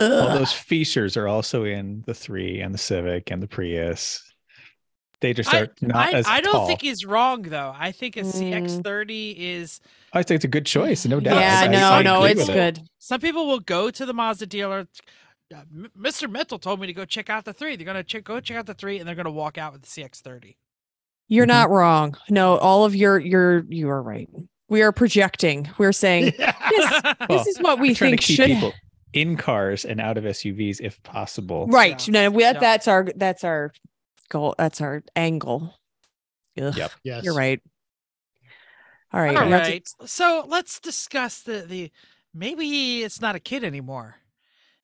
All those features are also in the three and the Civic and the Prius. They just I, are not I, as I don't tall. think he's wrong though. I think a Mm. CX30 is I think it's a good choice, no doubt. yeah, I- I no, no, it's with it. good. some people will go to the Mazda dealer. uh, Mr. Mental told me to go check out the three. They're gonna check, go check out the three, and they're gonna walk out with the CX30. You're Mhm. not wrong. No, all of your your you are right. We are projecting. We're saying this, Well, this is what we think should people in cars and out of SUVs if possible. right. Yeah. No, we, Yeah. that's our that's our goal. That's our angle. Ugh, Yep. Yes. You're right. All right. All let's- So let's discuss the the maybe it's not a kid anymore.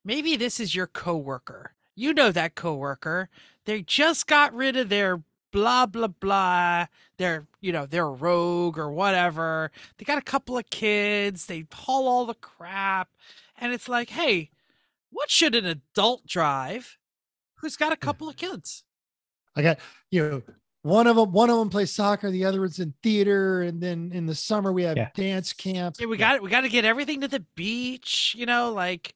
Maybe this is your coworker. You know that coworker. They just got rid of their blah blah blah. they're you know their rogue or whatever. They got a couple of kids. They haul all the crap, and it's like, hey, what should an adult drive who's got a couple of kids? I got, you know, one of them, one of them plays soccer, the other one's in theater. And then in the summer we have Yeah. dance camps. Yeah, we got we got to get everything to the beach. You know, like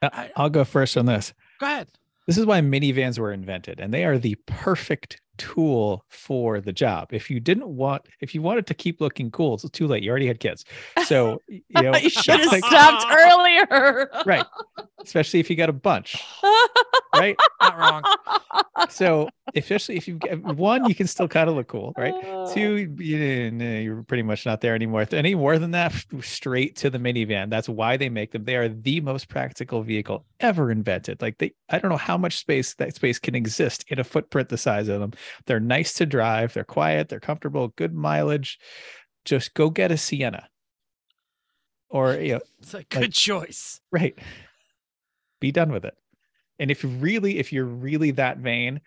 Uh, I- I'll go first on this. go ahead. This is why minivans were invented, and they are the perfect tool for the job. If you didn't want, if you wanted to keep looking cool, it's too late. You already had kids, so you know, you should have like- stopped earlier. right. Especially if you got a bunch, right? Not wrong. So especially if you get one, you can still kind of look cool, right? Uh. Two, you, you're pretty much not there anymore. Any more than that, straight to the minivan. That's why they make them. They are the most practical vehicle ever invented. Like they, I don't know how much space that space can exist in a footprint the size of them. They're nice to drive. They're quiet. They're comfortable. Good mileage. Just go get a Sienna, or you know, It's a good choice. right. Be done with it. And if you really, if you're really that vain,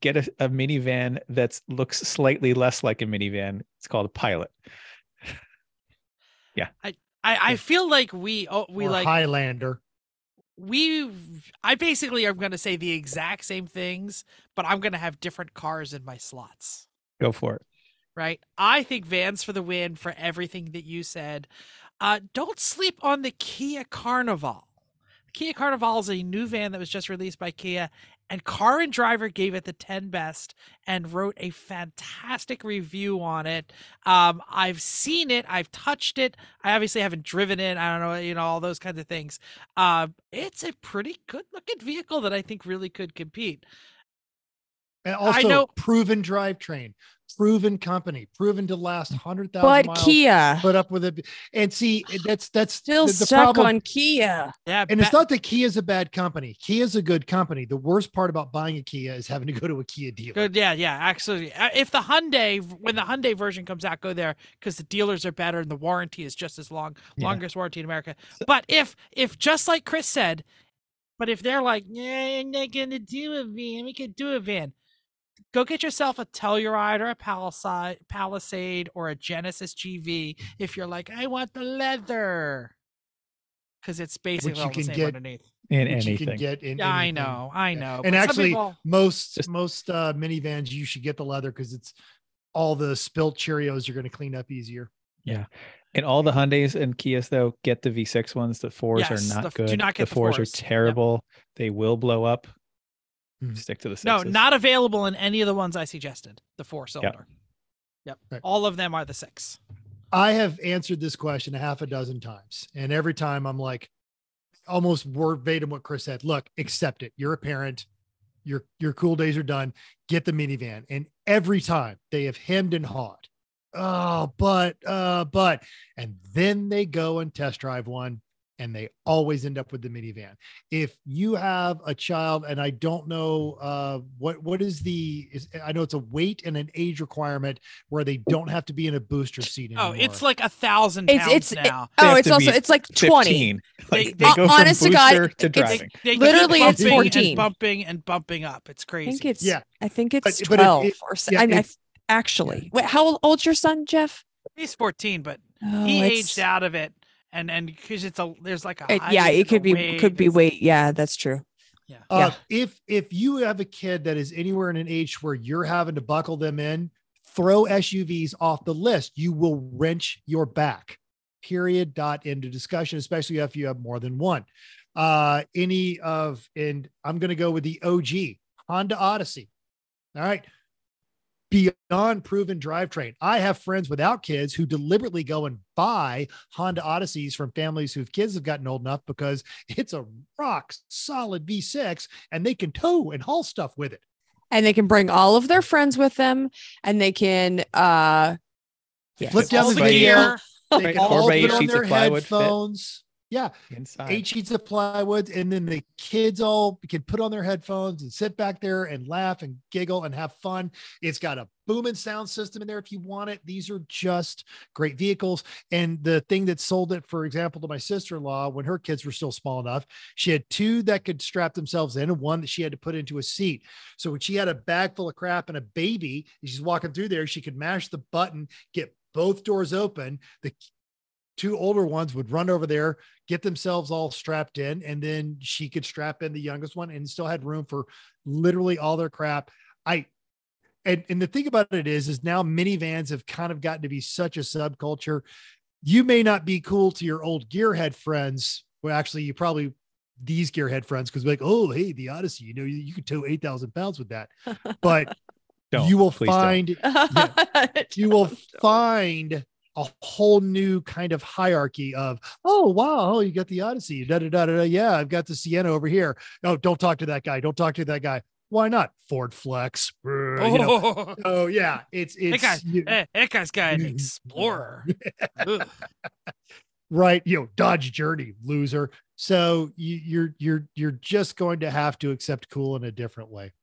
get a, a minivan that looks slightly less like a minivan. It's called a pilot. Yeah. I, I feel like we oh, we Or like Highlander. we I basically am going to say the exact same things, but I'm going to have different cars in my slots. Go for it. Right? I think vans for the win for everything that you said. Uh, don't sleep on the Kia Carnival. Kia Carnival is a new van that was just released by Kia, and Car and Driver gave it the 10 best and wrote a fantastic review on it. Um, I've seen it, I've touched it. I obviously haven't driven it. I don't know, you know, all those kinds of things. Uh, it's a pretty good looking vehicle that I think really could compete. And also know- proven drivetrain, proven company, proven to last hundred thousand But miles. Kia Put up with it, and see that's that's still the, the stuck problem. on Kia. Yeah, and it's not that Kia is a bad company. Kia is a good company. The worst part about buying a Kia is having to go to a Kia dealer. Good, yeah, yeah. Actually, uh, if the Hyundai, when the Hyundai version comes out, go there because the dealers are better and the warranty is just as long, Yeah. longest warranty in America. But if, if just like Chris said, but if they're like, yeah, I'm not gonna do a van, we can do a van. Go get yourself a Telluride or a Palisade, Palisade or a Genesis GV. If you're like, I want the leather, because it's basically you all the can same get underneath. In which you anything. can get in. Yeah, I know, I Yeah. know. And actually, people- most Just- most uh, minivans you should get the leather because it's all the spilt Cheerios you're going to clean up easier. Yeah. And all the Hyundais and Kias though, get the V6 ones. The fours Yes, are the not f- do good. not get the the fours fours. are Yep. terrible. They will blow up. Mhm. Stick to the No, not available in any of the ones I suggested. The four cylinder. Yep. Right. All of them are the six. I have answered this question a half a dozen times, and every time I'm like, almost verbatim what Chris said. Look, accept it. You're a parent. Your your cool days are done. Get the minivan. And every time they have hemmed and hawed. Oh, but uh, but, and then they go and test drive one, and they always end up with the minivan. If you have a child, and I don't know uh, what what is the is I know it's a weight and an age requirement where they don't have to be in a booster seat anymore. Oh, it's like a thousand It's pounds it's it- now. They oh, it's also it's like twenty. 15. Like They- they, they- go from honest to booster God, to it's- They, driving. they Literally, it's bumping 14. and bumping and bumping up. It's I crazy. think it's Yeah. I think it's But- but it- or yeah, I, I, it- actually. Wait, how old's your son, Jeff? He's 14, but Oh, he aged out of it. And and because it's a there's like a it- yeah, it could be weight, could be it's- weight. Yeah, that's true. Yeah. Uh, Yeah. if if you have a kid that is anywhere in an age where you're having to buckle them in, throw SUVs off the list. You will wrench your back. Period. Dot into discussion, especially if you have more than one. Uh, any of and I'm going to go with the OG Honda Odyssey. All right. Beyond proven drivetrain. I have friends without kids who deliberately go and buy Honda Odysseys from families whose kids have gotten old enough because it's a rock solid V6 and they can tow and haul stuff with it. And they can bring all of their friends with them, and they can uh, yes. Flip down all the the video. gear. They can four all put on of their plywood fit. headphones. Yeah, Inside. eight sheets of plywood, and then the kids all can put on their headphones and sit back there and laugh and giggle and have fun. It's got a booming sound system in there if you want it. These are just great vehicles. And the thing that sold it, for example, to my sister-in-law when her kids were still small enough, she had two that could strap themselves in and one that she had to put into a seat. So when she had a bag full of crap and a baby, and she's walking through there, she could mash the button, get both doors open. The two older ones would run over there, get themselves all strapped in, and then she could strap in the youngest one and still had room for literally all their crap. I and and the thing about it is, is now minivans have kind of gotten to be such a subculture. You may not be cool to your old gearhead friends. Well, actually, you probably these gearhead friends because like, oh, hey, the Odyssey, you know, you, you could tow eight thousand pounds with that, but Don't, you will don't. find you will find a whole new kind of hierarchy of oh wow oh you got the odyssey da, da, da, da, da. yeah i've got the sienna over here. No don't talk to that guy don't talk to that guy. Why not? Ford flex Brr, you know. Oh, oh yeah it's it's that, guy, you- eh, that guy's got an explorer. Right you know dodge journey loser. So you, you're you're you're just going to have to accept cool in a different way.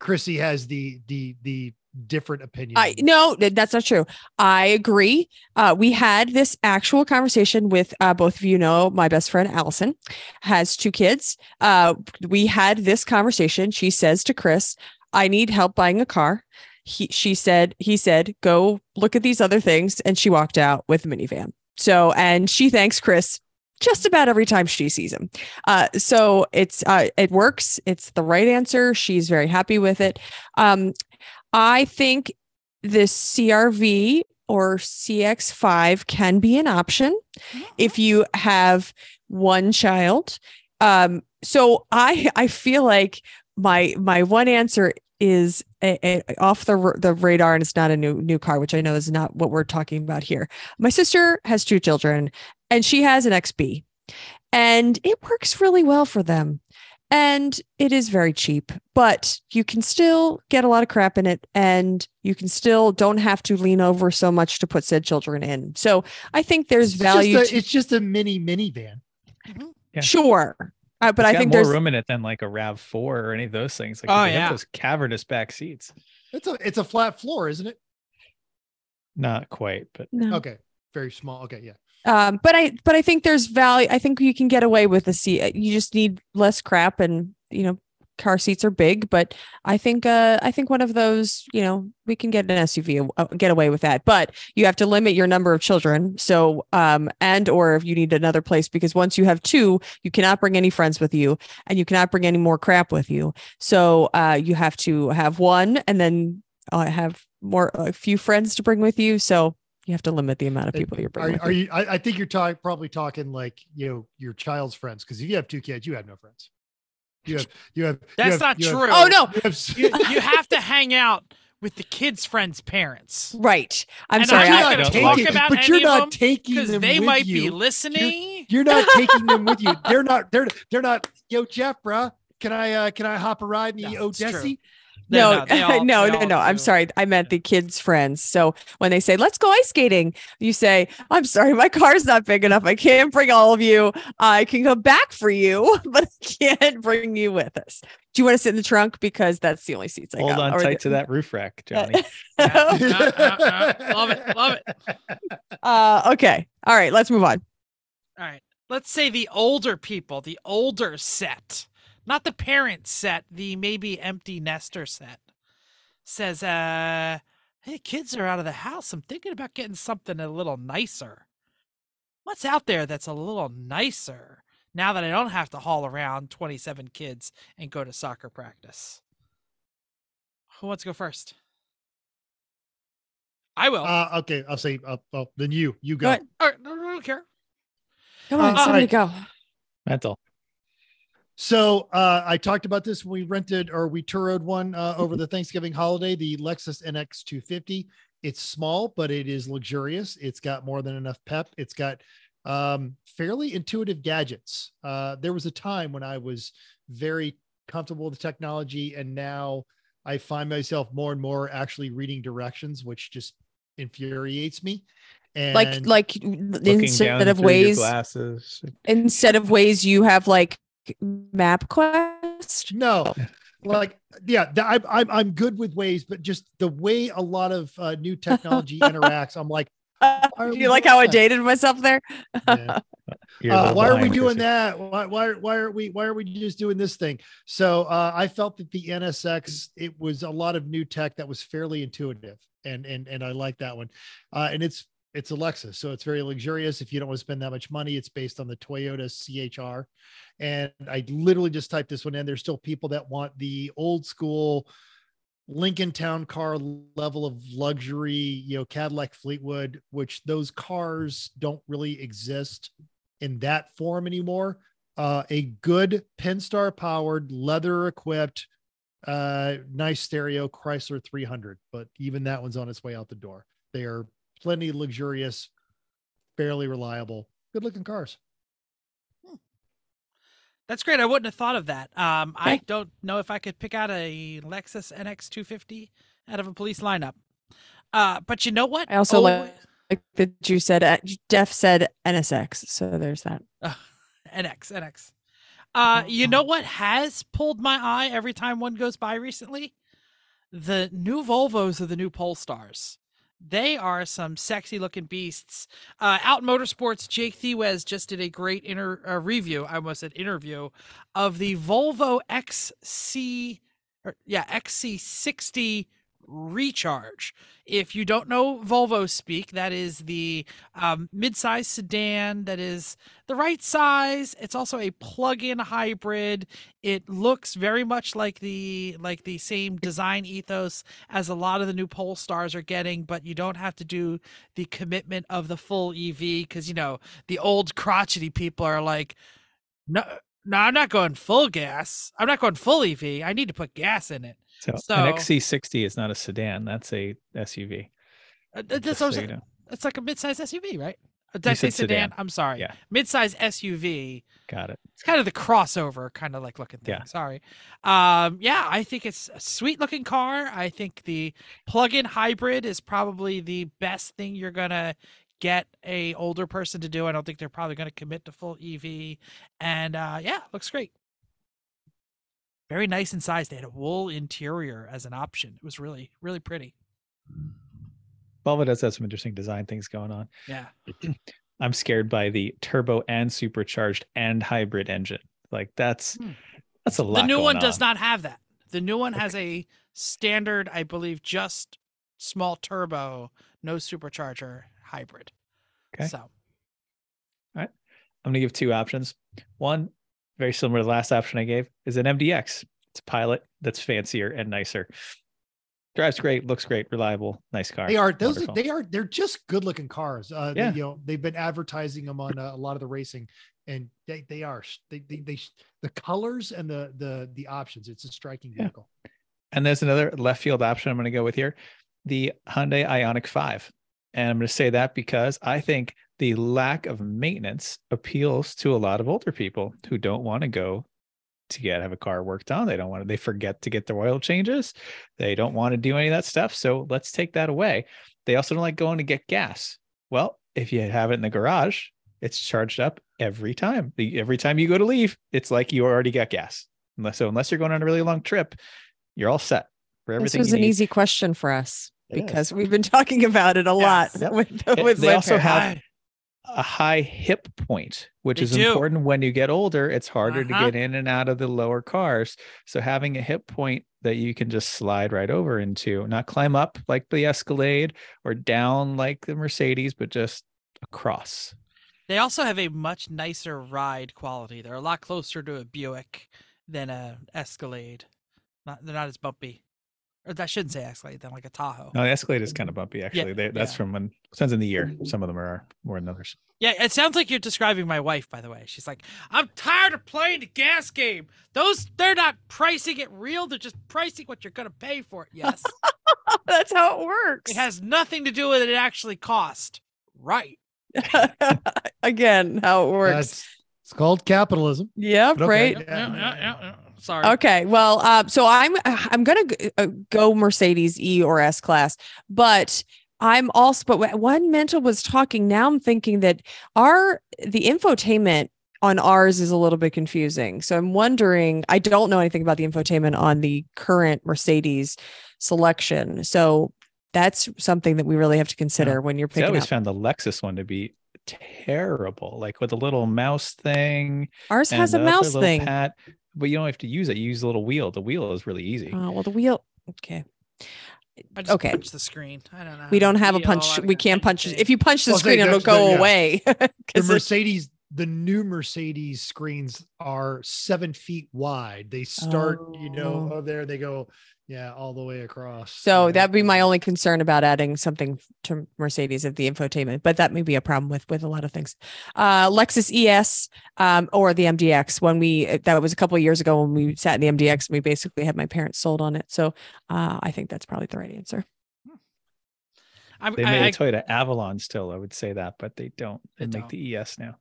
Chrissy has the the the different opinion. I no, that's not true. I agree. Uh, we had this actual conversation with uh, both of you know my best friend Allison has two kids. Uh, we had this conversation. She says to Chris, "I need help buying a car." He she said he said go look at these other things, and she walked out with a minivan. So and she thanks Chris just about every time she sees him. Uh, so it's uh, it works. It's the right answer. She's very happy with it. Um, I think the CRV or CX5 can be an option if you have one child. Um, so I I feel like my my one answer is a, a- off the the radar and it's not a new new car, which I know is not what we're talking about here. My sister has two children and she has an XB and it works really well for them and it is very cheap but you can still get a lot of crap in it and you can still don't have to lean over so much to put said children in so i think there's It's value Just a, to, it's just a mini minivan. Yeah. sure uh, but It's i got think more there's room in it than like a Rav Four or any of those things. Like Oh, yeah. those cavernous back seats. It's a it's a flat floor, isn't it? Not quite, but no. Okay, very small. Okay, yeah. Um but i but i think there's value i think you can get away with the seat. You just need less crap and you know car seats are big but i think uh i think one of those you know we can get an suv uh, get away with that. But you have to limit your number of children. So um and or if you need another place because once you have two you cannot bring any friends with you and you cannot bring any more crap with you. So uh you have to have one and then uh, have more a few friends to bring with you. So you have to limit the amount of people you're bringing with are you. you? I, I think you're talking probably talking like you know your child's friends because if you have two kids, you have no friends. You have you have. you That's have- not you have- true. oh no you have You, you have to hang out with the kids' friends' parents Right. I'm And sorry. I'm not you're gonna taking- talk about but you're any of not them taking because them they with might you. be listening. You're not taking them with you. They're not. They're they're not. Yo, Jeff, bruh, can I uh can I hop a ride in the No, it's true. Odyssey? They- no, they all- no, they no, no. I'm sorry. I meant the kids' friends. So when they say, let's go ice skating, you say, I'm sorry, my car's not big enough. I can't bring all of you. I can come back for you, but I can't bring you with us. Do you want to sit in the trunk? Because that's the only seats I hold got. Hold on Or tight the- to that roof rack, Johnny. Love it, love it. uh, okay. All right. Let's move on. All right. Let's say the older people, the older set, not the parent set, the maybe empty nester set, says, uh, hey, kids are out of the house. I'm thinking about getting something a little nicer. What's out there that's a little nicer now that I don't have to haul around 27 kids and go to soccer practice? Who wants to go first? I will. Uh, okay, I'll say. Uh, well, then you you Go go. All right, no, no, I don't care. Come on. Uh, somebody all go. Mental. So uh, I talked about this when we rented or we toured one uh, over the Thanksgiving holiday, the Lexus NX 250. It's small, but it is luxurious. It's got more than enough pep. It's got um, fairly intuitive gadgets. Uh, there was a time when I was very comfortable with the technology, and now I find myself more and more actually reading directions, which just infuriates me. And Like, like Looking instead down of Waze, glasses. instead of Waze, you have like MapQuest. No, like yeah, th- I'm I'm I'm good with Waze, but just the way a lot of uh, new technology interacts, I'm like, Do you like doing how I dated myself there? yeah. Uh, why are we doing Chrissy. that? Why why why are we why are we just doing this thing? So uh, I felt that the NSX it was a lot of new tech that was fairly intuitive, and and and I like that one, uh, and it's it's a Lexus, so it's very luxurious. If you don't want to spend that much money, it's based on the Toyota CHR, and I literally just typed this one in. There's still people that want the old school Lincoln Town car level of luxury, you know, Cadillac Fleetwood, which those cars don't really exist in that form anymore. Uh, a good Pentastar powered, leather equipped, uh, nice stereo Chrysler 300, but even that one's on its way out the door. They are plenty luxurious, fairly reliable, good looking cars. That's great. I wouldn't have thought of that. Um, I don't know if I could pick out a Lexus NX 250 out of a police lineup. Uh, but you know what? I also Alwa- like like that you said uh, Def said NSX, so there's that. Uh, NX, NX. Uh, you know what has pulled my eye every time one goes by recently? the new Volvos are the new Polestars. They are some sexy looking beasts. Uh, Out Motorsports, Jake Thewes just did a great inter uh, review. I almost said interview of the Volvo XC, or, yeah, XC60 Recharge. If you don't know Volvo speak, that is the um, mid-size sedan that is the right size. It's also a plug-in hybrid. It looks very much like the like the same design ethos as a lot of the new Polestars are getting, but you don't have to do the commitment of the full EV because you know the old crotchety people are like, no, no, I'm not going full gas. I'm not going full EV. I need to put gas in it. So, So- an XC60 is not a sedan. That's a SUV. Uh, That's so what you know. It's like a mid-size SUV, right? Did I say sedan? sedan. I'm sorry. Yeah. Mid-size SUV. Got it. It's kind of the crossover kind of like looking thing. Yeah. Sorry. Um, yeah, I think it's a sweet looking car. I think the plug-in hybrid is probably the best thing you're gonna get a older person to do. I don't think they're probably gonna commit to full EV. And uh, yeah, looks great. Very nice in size. They had a wool interior as an option. It was really, really pretty. Volvo does have some interesting design things going on. Yeah. I'm scared by the turbo and supercharged and hybrid engine. Like that's Hmm. that's a lot. The new one does on. not have that. The new one has a standard, I believe, just small turbo, no supercharger hybrid. Okay. So all right. I'm gonna give two options. One, very similar to the last option I gave, is an MDX. It's a pilot that's fancier and nicer. Drives great, looks great, reliable, nice car. They are those. Wonderful. They are. They're just good looking cars. Uh, they- Yeah. you know, they've been advertising them on uh, a lot of the racing, and they they are. They they, they the colors and the the the options. It's a striking Yeah. vehicle. And there's another left field option I'm going to go with here the Hyundai Ioniq 5. And I'm going to say that because I think the lack of maintenance appeals to a lot of older people who don't want to go to get have a car worked on. They don't want to, they forget to get their oil changes. They don't want to do any of that stuff. So let's take that away. They also don't like going to get gas. Well, if you have it in the garage, it's charged up every time. The, every time you go to leave, it's like you already got gas. Unless so, unless you're going on a really long trip, you're all set for everything. This was an need. easy question for us It is. because we've been talking about it a lot Yep. with, with they my also parents. have a high hip point, which They is do. important when you get older. It's harder to Uh-huh. get in and out of the lower cars. So having a hip point that you can just slide right over into, not climb up like the Escalade or down like the Mercedes, but just across. they also have a much nicer ride quality. They're a lot closer to a Buick than a Escalade. Not they're not as bumpy. Or I shouldn't say Escalade, than like a Tahoe. No, the Escalade is kind of bumpy actually. they, that's yeah. from when depends on the year. Mm-hmm. Some of them are more than others. Yeah, it sounds like you're describing my wife, by the way. She's like, I'm tired of playing the gas game. Those they're not pricing it real, they're just pricing what you're gonna pay for it. Yes. That's how it works. it has nothing to do with it actually cost. Right. Again, how it works. That's it's called capitalism. Yep, But okay. right. Yeah, yeah, yeah, yeah, yeah. Sorry. Okay, well, uh, so I'm I'm gonna uh, go Mercedes E or S class, but I'm also but wh- when Mental was talking, now I'm thinking that our the infotainment on ours is a little bit confusing. So I'm wondering. I don't know anything about the infotainment on the current Mercedes selection, so that's something that we really have to consider when you're See, I always up. found the Lexus one to be terrible, like with a little mouse thing. Ours has a and the other mouse thing. Pad, but you don't have to use it. You use the little wheel. The wheel is really easy. Oh well, the wheel. Okay, I just Okay. punch the screen. I don't know. we don't have a punch. We can't punch. thing. If you punch the Well, screen, it'll go the- away. The 'Cause it- Mercedes, the new Mercedes screens are seven feet wide. They start, you know, Oh. oh, there they go, yeah, all the way across. So Yeah. that'd be my only concern about adding something to Mercedes of the infotainment, but that may be a problem with with a lot of things. Uh, Lexus ES um, or the MDX. When we uh, that was a couple of years ago when we sat in the MDX, and we basically had my parents sold on it. So uh, I think that's probably the right answer. I'm, They I, made I, a Toyota Avalon still, I would say that, but they don't. They, They make the ES now.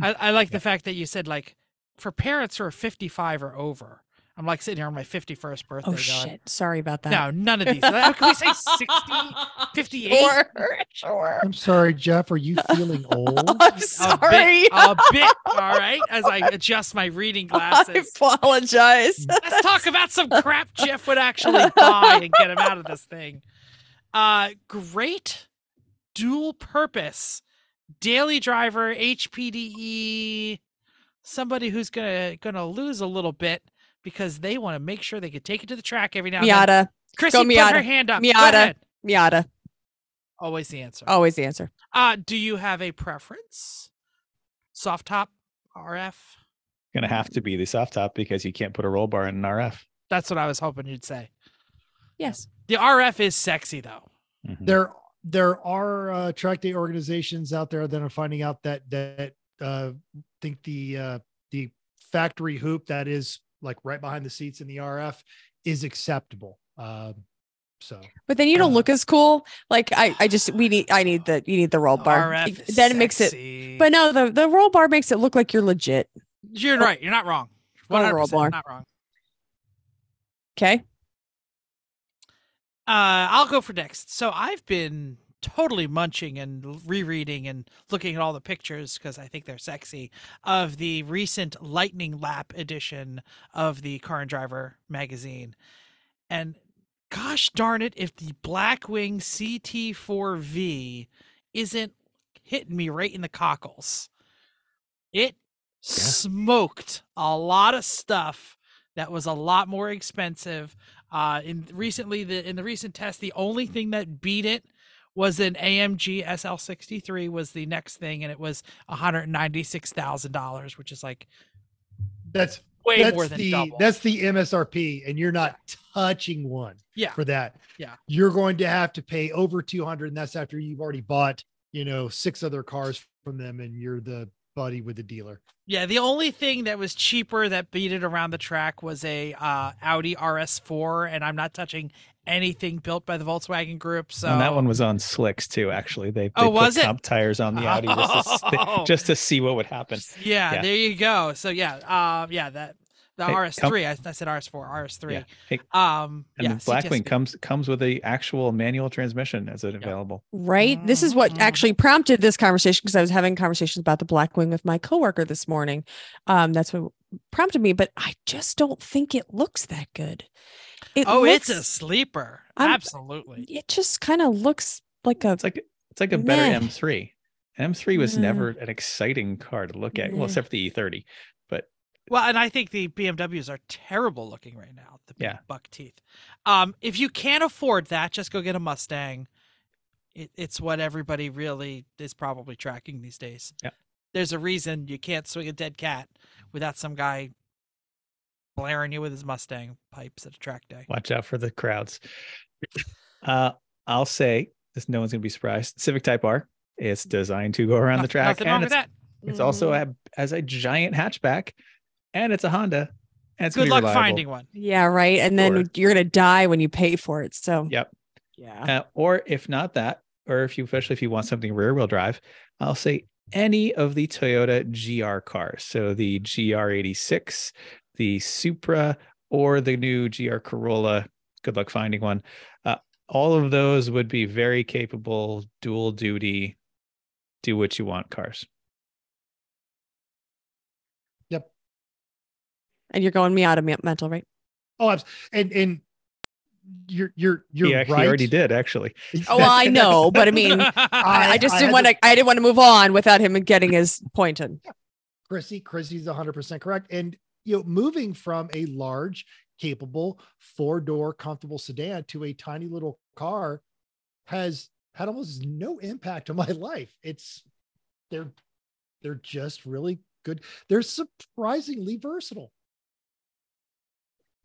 I, I like the fact that you said like for parents who are 55 or over, I'm like sitting here on my 51st birthday. Oh going, shit! Sorry about that. No, none of these. How can we say 60, 58? Sure, sure. I'm sorry, Jeff. Are you feeling old? I'm A sorry. bit, a bit. All right, as I adjust my reading glasses. I apologize. Let's talk about some crap Jeff would actually buy and get him out of this thing. Uh, great dual purpose daily driver HPDE. Somebody who's gonna gonna lose a little bit because they want to make sure they can take it to the track every now and then. Miata, Chrissy Go put her Miata. hand up. Go Miata. ahead. Miata, Always the answer. always the answer. Uh, do you have a preference? Soft top, RF. Gonna have to be the soft top because you can't put a roll bar in an RF. That's what I was hoping you'd say. Yes. The RF is sexy though. Mhm. there there are uh, track day organizations out there that are finding out that that uh, think the uh, the factory hoop that is like right behind the seats in the RF is acceptable. Um, so But then you don't Uh, look as cool. Like I, I just we need I need the you need the roll bar. RF then it makes it but no, the, the roll bar makes it look like you're legit. You're right. You're not wrong. Go to 100% roll bar. not wrong. Okay. Uh, I'll go for next. So I've been totally munching and rereading and looking at all the pictures because I think they're sexy of the recent Lightning Lap edition of the Car and Driver magazine. And gosh darn it, if the Blackwing CT4V isn't hitting me right in the cockles, it smoked a lot of stuff that was a lot more expensive. Uh, in recently the in the recent test, the only thing that beat it was an AMG SL63 was the next thing, and it was one hundred ninety six thousand dollars, which is like that's way that's more than the double. that's the MSRP, and you're not touching one yeah, for that. Yeah. you're going to have to pay over 200, and that's after you've already bought you know six other cars from them, and you're the buddy with the dealer. yeah. The only thing that was cheaper that beat it around the track was a uh, Audi RS4, and I'm not touching anything built by the Volkswagen Group. So And that one was on slicks too. Actually, they, they Oh, put was it? tires on the Audi just to, Oh. just to see what would happen. Yeah, Yeah. there you go. So yeah, um, yeah, that the Hey, RS3. I, I said RS4, RS3. Yeah. Hey, Um, and yeah, the Blackwing CTSV. comes comes with a actual manual transmission as it available. Right. This is what Mhm. actually prompted this conversation because I was having conversations about the Blackwing with my coworker this morning. Um, that's what prompted me, but I just don't think it looks that good. It Oh, it's a sleeper. I'm- Absolutely. It just kind of looks like a It's like it's like a better M3. M3 was Mm. never an exciting car to look at, well, except for the E30. But Well, and I think the BMWs are terrible looking right now. The big Yeah. buck teeth. Um, if you can't afford that, just go get a Mustang. It, it's what everybody really is probably tracking these days. Yeah. There's a reason you can't swing a dead cat without some guy blaring you with his Mustang pipes at a track day. watch out for the crowds. Uh, I'll say this. No one's gonna be surprised. Civic Type R. It's designed to go around the track, Nothing wrong and with it's, that. it's also Mhm. a, as a giant hatchback, and it's a Honda. And it's Good luck reliable. finding one. yeah, right. And then Sure. you're gonna die when you pay for it. So Yep. yeah. Uh, or if not that, or if you, especially if you want something rear wheel drive, I'll say any of the Toyota GR cars. So the GR86, the Supra, or the new GR Corolla. Good luck finding one. Uh, all of those would be very capable, dual duty, do what you want cars. And you're going me Miata me- mental, right? Oh, abs- and and you're you're you're yeah, right. he already did actually. Oh, well, I know, but I mean, I, I just I didn't want to. I didn't want to move on without him getting his point in. Chrissy, Chrissy's 100% correct. And, you know, moving from a large, capable, four door, comfortable sedan to a tiny little car has had almost no impact on my life. It's, they're, they're just really good. They're surprisingly versatile.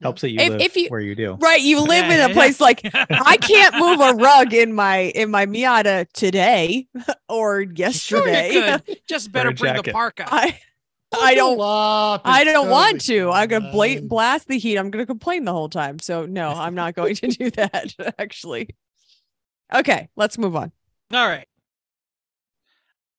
Helps that you If- live if you- where you do. Right, you live Yeah, in a place like. I can't move a rug in my in my Miata today or Sure, yesterday. you could. Just better a bring the jacket. parka. I I don't Up, I don't want to. I'm gonna bla- blast the heat. I'm gonna complain the whole time. So no, I'm not going to do that. Actually. Okay, let's move on. All right.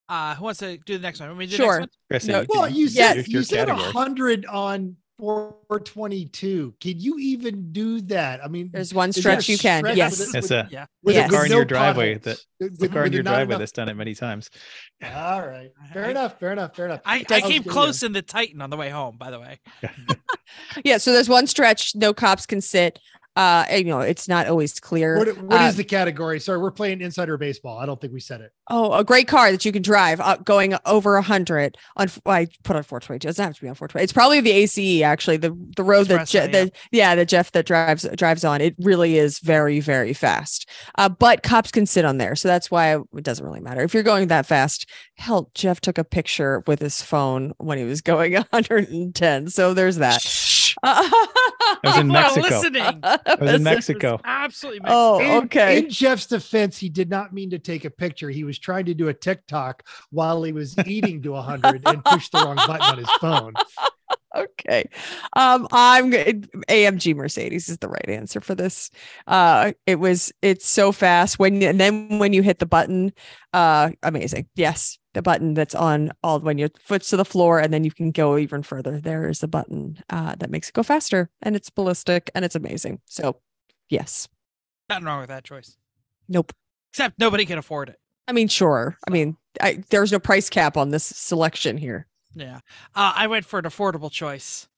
Uh, who wants to do the next one? Want me to do the Sure. next Chrissy, No, you- Well, you said your you said a hundred on 422. Can you even do that? I mean, There's one is there a stretch you can. stretch Yes. with it- It's with- a Yeah. with- Yes. with car in your driveway that- With- It's the car in your driveway enough- that's done it many times. All right. Fair I- enough. Fair enough. Fair enough. I, I came close in the Titan on the way home, by the way. Yeah. So there's one stretch no cops can sit. Uh, you know, it's not always clear. What, what is Uh, the category? Sorry, we're playing insider baseball. I don't think we said it. Oh, a great car that you can drive uh, going over a hundred on. well, I put on 422. It doesn't have to be on 420. It's probably the ACE actually, the the road that Je- Espresso, yeah. the yeah that Jeff that drives drives on. It really is very very fast. Uh, but cops can sit on there, so that's why it doesn't really matter if you're going that fast. Hell, Jeff took a picture with his phone when he was going 110. So there's that. I was in Mexico. listening. I was in Mexico. Absolutely. Oh, Mexican. In- okay. In Jeff's defense, he did not mean to take a picture. He was trying to do a TikTok while he was eating to 100 and pushed the wrong button on his phone. okay um i'm g- amg mercedes is the right answer for this uh it was it's so fast when and then when you hit the button uh amazing yes the button that's on all when your foot's to the floor and then you can go even further there is a button uh that makes it go faster and it's ballistic and it's amazing so yes Nothing wrong with that choice. nope Except nobody can afford it. i mean sure i mean I, there's no price cap on this selection here Yeah. Uh, I went for an affordable choice.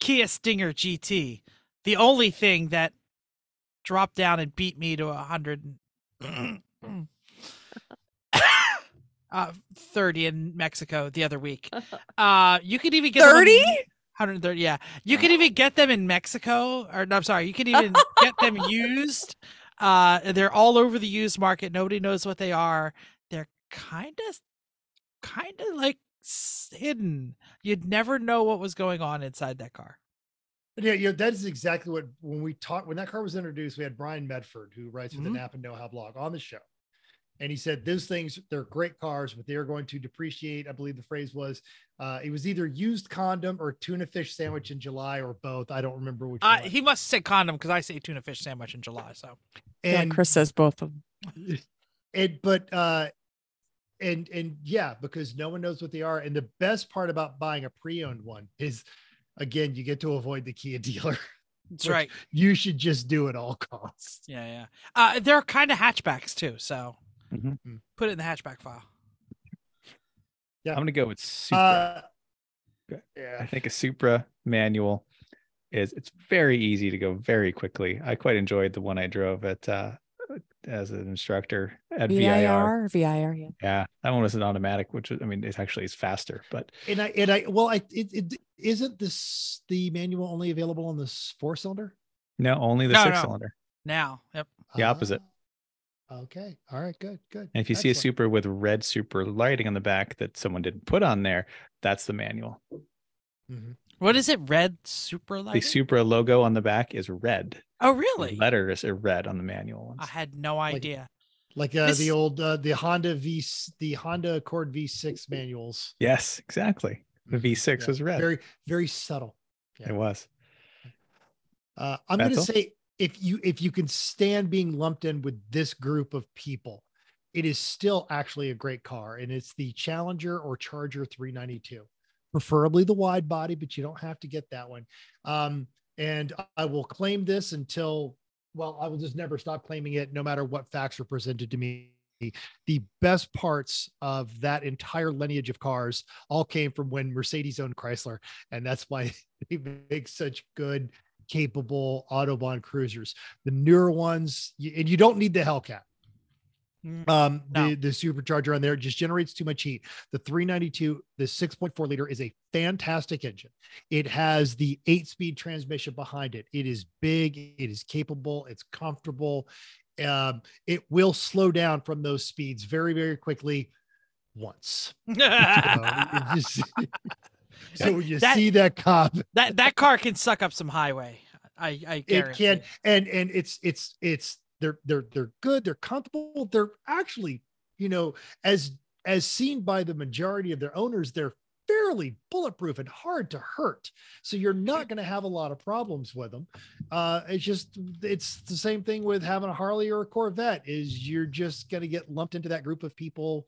Kia Stinger GT. The only thing that dropped down and beat me to a hundred uh 30 in Mexico the other week. Uh you could even get them on- 30 130 yeah. You can even get them in mexico or no i'm sorry you can even get them used. Uh they're all over the used market. Nobody knows what they are. They're kind of kind of like hidden. You'd never know what was going on inside that car. Yeah, you know, that is exactly what when we talked when that car was introduced, we had Brian Medford, who writes for Mhm. the Napa Know How blog, on the show. And he said those things, they're great cars, but they are going to depreciate. I believe the phrase was. Uh, it was either used condom or tuna fish sandwich in July or both. I don't remember which uh one. he must say condom because i say tuna fish sandwich in july so. Yeah and chris says both of them and but uh and and yeah because no one knows what they are. And the best part about buying a pre-owned one is again you get to avoid the kia dealer. That's right. you should just do at all costs. Yeah yeah. Uh they're kind of hatchbacks too so Mhm. put it in the hatchback file Yeah. I'm gonna go with Supra. uh yeah I think a Supra manual is it's very easy to go very quickly. I quite enjoyed the one I drove at uh as an instructor at VIR. VIR, VIR, yeah. Yeah, that one was an automatic, which I mean, it actually is faster, but and i and i well i it, it isn't this the manual only available on this four cylinder no, only the No, six no. cylinder. now yep The opposite. Okay all right good good And if you see a Supra with red Supra lighting on the back that someone didn't put on there, that's the manual. Mhm. what is it red super light The Supra logo on the back is red. oh The really Letters are red on the manual ones. I had no idea. like uh, This- the old uh, the honda v the honda accord v6 manuals Yes, exactly. The V6 Yeah, was red. very very subtle yeah. It was. Uh, I'm going to say if you if you can stand being lumped in with this group of people, it is still actually a great car, and it's the Challenger or Charger 392, preferably the wide body, but you don't have to get that one. Um, and I will claim this until well, I will just never stop claiming it, no matter what facts are presented to me. The best parts of that entire lineage of cars all came from when Mercedes owned Chrysler, and that's why they make such good capable Autobahn cruisers. The newer ones, and you don't need the Hellcat. Mm, Um, No. the, the supercharger on there just generates too much heat. The 392, the 6.4 liter is a fantastic engine. It has the eight speed transmission behind it. It is big, it is capable, it's comfortable. Um, it will slow down from those speeds very, very quickly once. So, just- so when you That- see that cop, that that car can suck up some highway. I I it can and and it's it's it's they're they're they're good they're comfortable they're actually you know as as seen by the majority of their owners they're fairly bulletproof and hard to hurt. So you're not going to have a lot of problems with them. Uh it's just it's the same thing with having a harley or a corvette is you're just going to get lumped into that group of people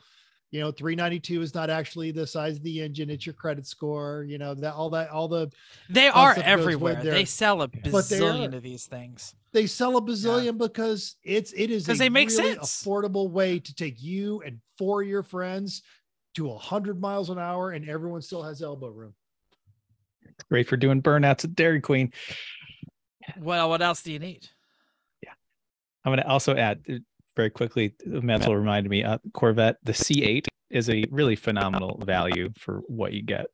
You know, 392 is not actually the size of the engine, it's your credit score, you know, that all that all the They All are stuff goes with everywhere. They sell a But they bazillion of these things. they sell a bazillion because it's it is 'Cause a they make really sense. affordable way to take you and four of your friends to 100 miles an hour and everyone still has elbow room. Great for doing burnouts at Dairy Queen. Well, what else do you need? Yeah. I'm going to also add uh, very quickly. Mental reminded me, uh, Corvette, the C8 is a really phenomenal value for what you get.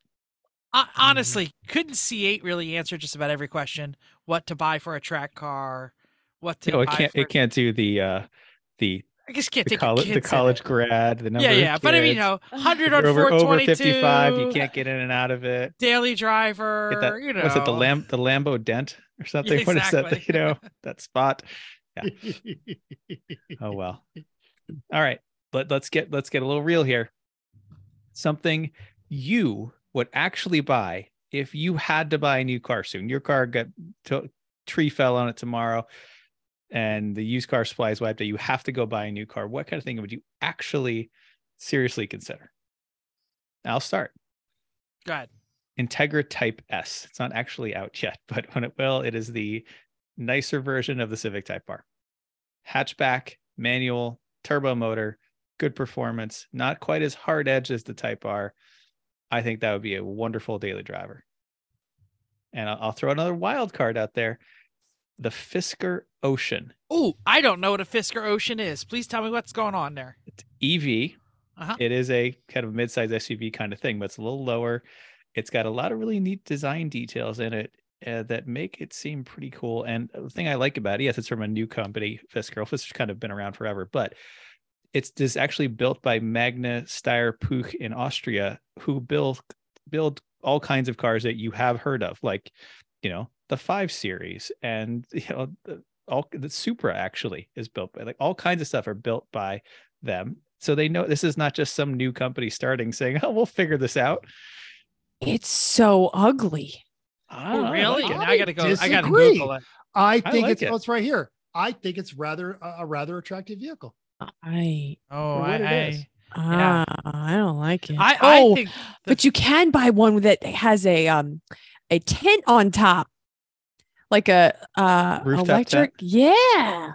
Uh, honestly, couldn't C8 really answer just about every question? What to buy for a track car? What to You know, it can't for... it can't do the uh the I just can't the take college the college grad, the number Yeah, of yeah, but I mean, you know, hundred If on over four over twenty 55, you can't get in and out of it. Daily driver. Get that, you know, what's it, the lamb the Lambo dent or something? What is that? You know, that spot. Oh well. All right. But let's get let's get a little real here. Something you would actually buy if you had to buy a new car soon. Your car got to, tree fell on it tomorrow and the used car supply is wiped out. You have to go buy a new car. What kind of thing would you actually seriously consider? I'll start. Go ahead. Integra Type S. It's not actually out yet, but when it will, it is the nicer version of the Civic Type R. Hatchback, manual, turbo motor, good performance, not quite as hard edge as the Type R. I think that would be a wonderful daily driver. And I'll, I'll throw another wild card out there the Fisker Ocean. Oh, I don't know what a Fisker Ocean is. Please tell me what's going on there. It's EV. Uh-huh. It is a kind of mid-size SUV kind of thing, but it's a little lower. It's got a lot of really neat design details in it uh, that make it seem pretty cool. And the thing I like about it, yes, it's from a new company, Fisker. Fisker's kind of been around forever, but it's this actually built by Magna Steyr Puch in Austria, who build build all kinds of cars that you have heard of, like you know the Five Series and you know the, all the Supra actually is built by like all kinds of stuff are built by them. So they know this is not just some new company starting saying, "Oh, we'll figure this out." It's so ugly. Ah, Oh, really? like it. now I gotta go. I gotta. Google it. I think like it's it. oh, it's right here. I think it's rather a, a rather attractive vehicle. I Oh, I, I, is. ah, I don't like it. I, oh, think the- but you can buy one that has a um a tent on top, like a uh Rooftop electric. Yeah,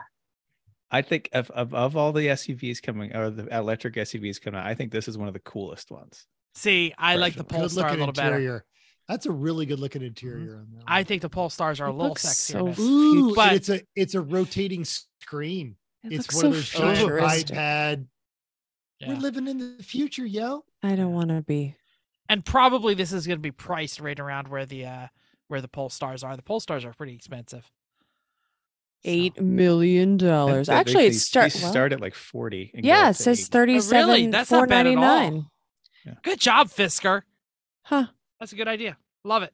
I think of, of of all the SUVs coming or the electric SUVs coming out, I think this is one of the coolest ones. see, I like the Personally. Good Polestar a looking little better. Mm-hmm. interior. That's a really good looking interior. on that I think the Polestars are a little looks sexier. so Ooh, But- it's a it's a rotating screen. it it's one so of those giant futuristic. iPad. Yeah. We're living in the future, yo. I don't want to be. and probably this is going to be priced right around where the uh where the Polestars are. The Polestars are pretty expensive. So- Eight million dollars. They- they- Actually, they- it start. they well, start at like 40. and yeah, up it to says 80. thirty-seven. That's four not bad at all. ninety-nine. Good job, Fisker. Huh? That's a good idea. Love it.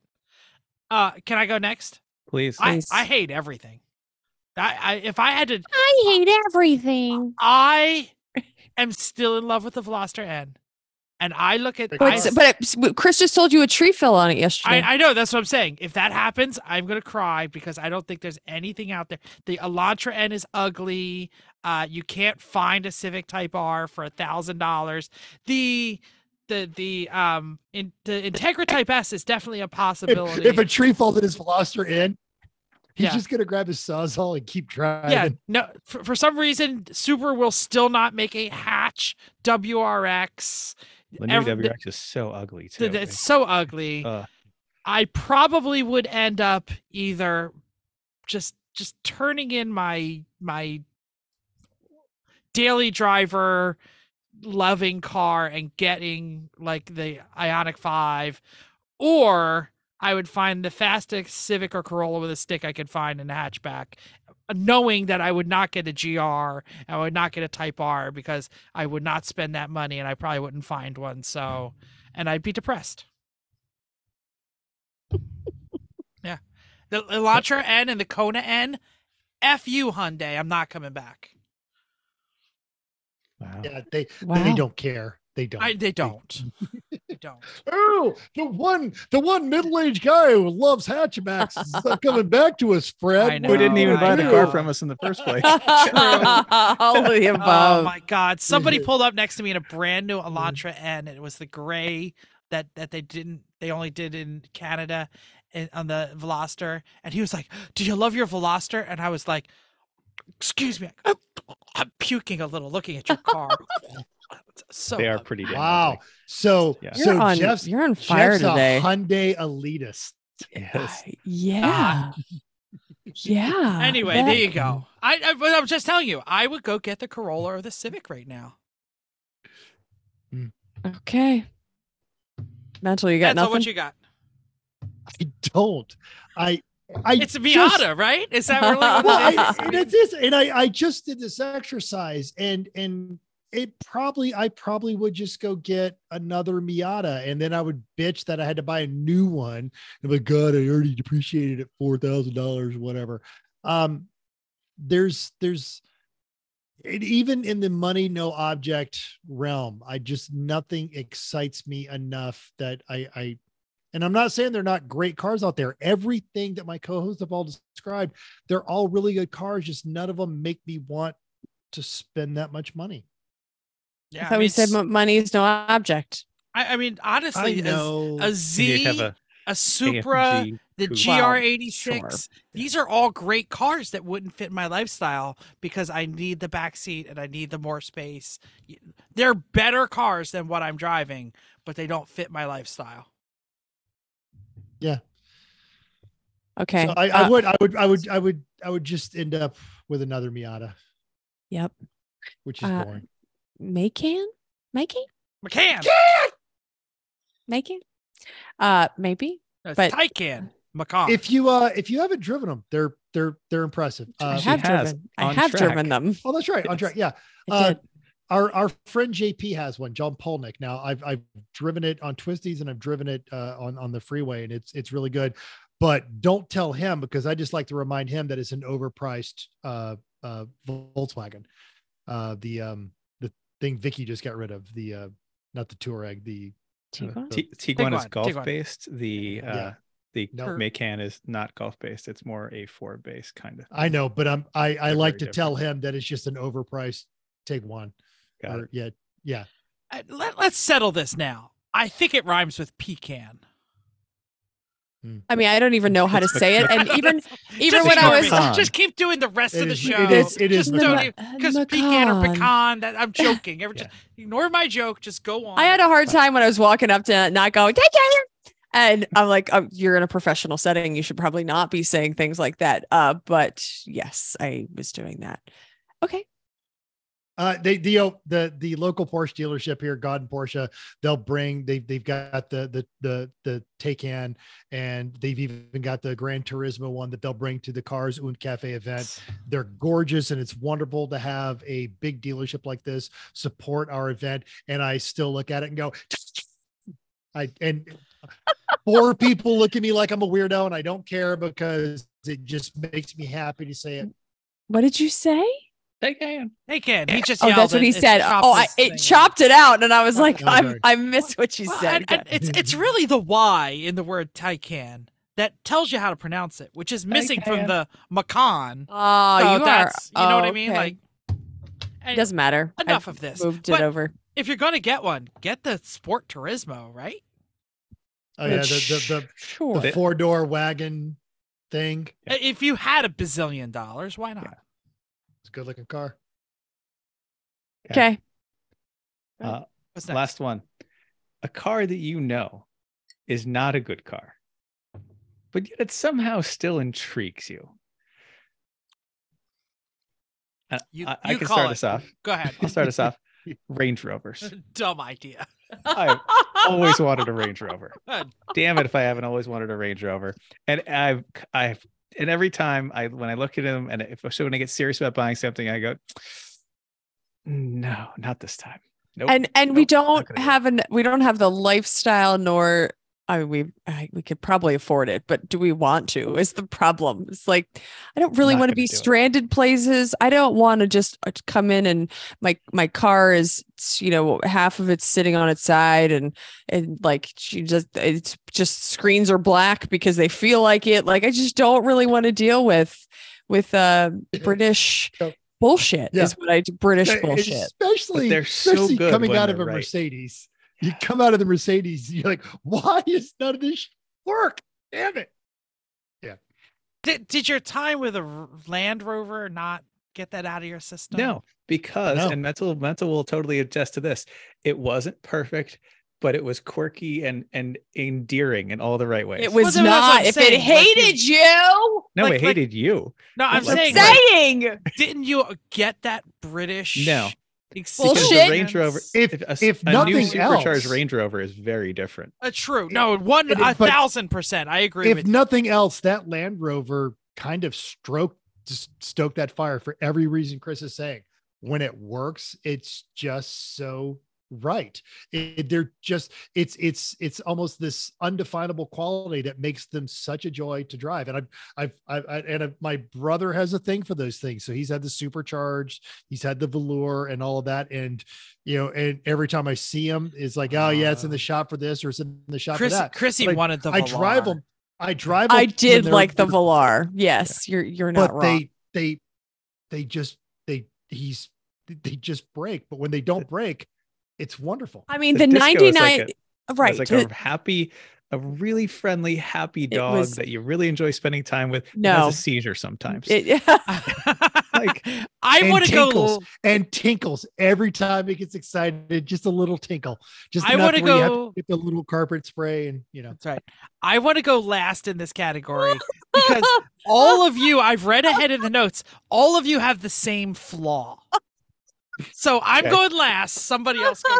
Uh, can I go next? Please. I, Please. I hate everything. I, I if I had to, I hate everything. I am still in love with the Veloster N, and I look at. But I, But, but it- but Chris just told you a tree fell on it yesterday. I, I know that's what I'm saying. If that happens, I'm gonna cry because I don't think there's anything out there. The Elantra N is ugly. Uh, you can't find a Civic Type R for a thousand dollars. The the the um in the Integra Type S is definitely a possibility. if a tree falls in his Veloster N, he's Yeah. just gonna grab his sawzall and keep driving. yeah, no. For, for some reason, Super will still not make a hatch WRX. the new every- WRX is so ugly too. Th- It's so ugly. Uh, I probably would end up either just just turning in my my daily driver loving car and getting like the Ioniq 5 or I would find the fastest Civic or Corolla with a stick I could find in a hatchback knowing that I would not get a GR I would not get a Type R because I would not spend that money and I probably wouldn't find one so and I'd be depressed. Yeah. The Elantra N and the Kona N F you Hyundai. I'm not coming back wow. Yeah, they Wow. they don't care. They don't. I, they don't. they don't. Oh, the one, the one middle-aged guy who loves hatchbacks is uh, coming back to us, Fred. I Who didn't even I buy the car from us in the first place? All of the Oh my god! Somebody pulled up next to me in a brand new Elantra N. It was the gray that that they didn't. They only did in Canada, and on the Veloster. And he was like, "Do you love your Veloster?" And I was like, "Excuse me, I'm, I'm puking a little looking at your car." so they are pretty. damn Wow. ugly. So, Yeah. you're so on Jeff's, you're on fire Jeff's today. a Hyundai elitist. Yes. yeah. Ah. yeah. Anyway, that- there you go. I, I I'm just telling you, I would go get the Corolla or the Civic right now. Hmm. Okay. Mental, you got That's nothing. what you got. I don't. I. I It's a just- Miata, right? Is that really what well, it I, and it's this, and I, I just did this exercise, and and it probably, I probably would just go get another Miata, and then I would bitch that I had to buy a new one. And like, God, I already depreciated it four thousand dollars, whatever. Um, there's, there's, it, even in the money no object realm, I just nothing excites me enough that I, I and I'm not saying they're not great cars out there. Everything that my co-hosts have all described, they're all really good cars. Just none of them make me want to spend that much money. Yeah, I thought we said s- money is no object. I, I mean, I honestly, a, know. a You have a a Supra, AMG the. GR86. These are all great cars that wouldn't fit my lifestyle because I need the back seat and I need the more space. They're better cars than what I'm driving, but they don't fit my lifestyle. Okay. So I, I uh, would, I would, I would, I would, I would just end up with another Miata, Yep. which is Uh, boring. Macan? Macan? McCann, Macan? Uh, maybe. that's but- Taycan, Macan. If you, uh, if you haven't driven them, they're, they're, they're impressive. I Uh, she have driven. I have track. driven them. oh, that's right. On Yes. track. Yeah. Uh, did. Our our friend JP has one, John Polnick. Now I've I've driven it on twisties and I've driven it uh, on on the freeway, and it's it's really good. But don't tell him because I just like to remind him that it's an overpriced uh, uh, Volkswagen. Uh, the um the thing Vicky just got rid of the uh, not the Touareg, the Tiguan? T- Tiguan is golf Tiguan. based. The uh, Yeah. the No. Macan is not golf based. It's more a Ford based kind of. I know, but I'm I I They're like to very tell him that it's just an overpriced Take One. Got Or, it. yeah, yeah. Uh, Let, let's settle this now. I think it rhymes with pecan. I mean, I don't even know how to say it. And even even Just when I was me. Pecan. just keep doing the rest It of the is- show. it is- it is Just don't Pecan. because pecan or pecan. That, I'm joking. Ever just ignore my joke. Just go on. I had a hard time when I was walking up to not going, take care. And I'm like, oh, you're in a professional setting. You should probably not be saying things like that. Uh, but yes, I was doing that. Okay. Uh, they the uh, the the local Porsche dealership here, God and Porsche, they'll bring they've they've got the the the the Taycan and they've even got the Gran Turismo one that they'll bring to the Cars und Cafe event. They're gorgeous and it's wonderful to have a big dealership like this support our event. And I still look at it and go, I and four people look at me like I'm a weirdo and I don't care because it just makes me happy to say it. What did you say? Taycan. can. He just Oh, yelled that's what he It said. Oh, I, it thing. chopped it out. And I was Oh, like, I'm I'm. I missed what you Well, said. and- and it's it's really the Y in the word Taycan that tells you how to pronounce it, which is missing from the Macan. oh, so you are. you know what I oh, mean. okay. Like, it doesn't matter. enough I've of this. Moved But it over. if you're gonna get one, get the Sport Turismo, right? Oh yeah, the the, the sure. the four door wagon thing. Uh, if you had a bazillion dollars, why not? It's a good looking car. okay. Uh, What's next? last one. A car that you know is not a good car, but yet it somehow still intrigues you. Uh, You- I, I can start it. us off. Go ahead. I'll start us off. Range Rovers. Dumb idea. I've always wanted a Range Rover. Damn it if I haven't always wanted a Range Rover. And I've I've and every time I when I look at them and if so when I get serious about buying something, I go, no, not this time. Nope. and and we nope, not don't gonna do it." have an we don't have the lifestyle nor I mean, we I, we could probably afford it, but do we want to? Is the problem? It's like I don't really want to be do it. stranded places. I don't want to just uh, come in and my my car is you know half of it's sitting on its side and and like she just it's just screens are black because they feel like it. Like I just don't really want to deal with with uh British Yeah. bullshit. Yeah. Is what I do. British Yeah, bullshit. Especially, they're so especially good coming out of a right. Mercedes. You come out of the Mercedes, you're like, why is none of this work? Damn it. Yeah. Did, did your time with a Land Rover not get that out of your system? No, because No. and mental mental will totally attest to this. It wasn't perfect, but it was quirky and and endearing in all the right ways. It was Well, then that's what not. I'm If saying, it like, you- hated you, no, like- it like- hated you. No, I'm Like- saying, like- like, saying didn't you get that British? No. Because Bullshit. the Range Rover, If- a, s- if a new supercharged else- Range Rover is very different. Uh, true. No, one it- a thousand percent. I agree If with you. nothing else, that Land Rover kind of stroked, just stoked that fire for every reason Chris is saying. When it works, it's just so right. It, they're just it's it's it's almost this undefinable quality that makes them such a joy to drive. And I've I've, I've I, and i my brother has a thing for those things. So he's had the supercharged, he's had the Velar and all of that. And you know, and every time I see him, it's like, oh yeah, it's in the ah. shop for this or it's in the shop Chris, for that. Chrissy But I- wanted the. I drive them. I drive. I them when did like the they're- Velar. Yes, you're you're not but wrong. they they they just they he's they just break. But when they don't break, it's wonderful. I mean, The the, disco is like 99 a- right. It's like the- a happy, a really friendly, happy dog was- that you really enjoy spending time with. that No. has a seizure sometimes. it- Like, I want to go. and tinkles every time it gets excited. Just a little tinkle. Just I wanna where you have go- get the little carpet spray and you know. That's right. I want to go last in this category because all of you, I've read ahead in the notes, all of you have the same flaw. So I'm Okay. going last. Somebody else.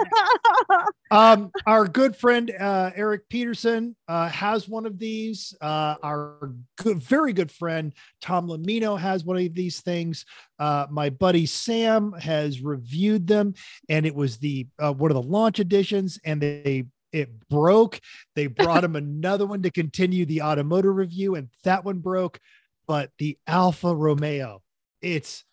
Um, our good friend uh, Eric Peterson uh, has one of these. Uh, our good, very good friend Tom Lamino has one of these things. Uh, my buddy Sam has reviewed them, and it was the uh, one of the launch editions, and they it broke. They brought him another one to continue the automotive review, and that one broke. But the Alfa Romeo, it's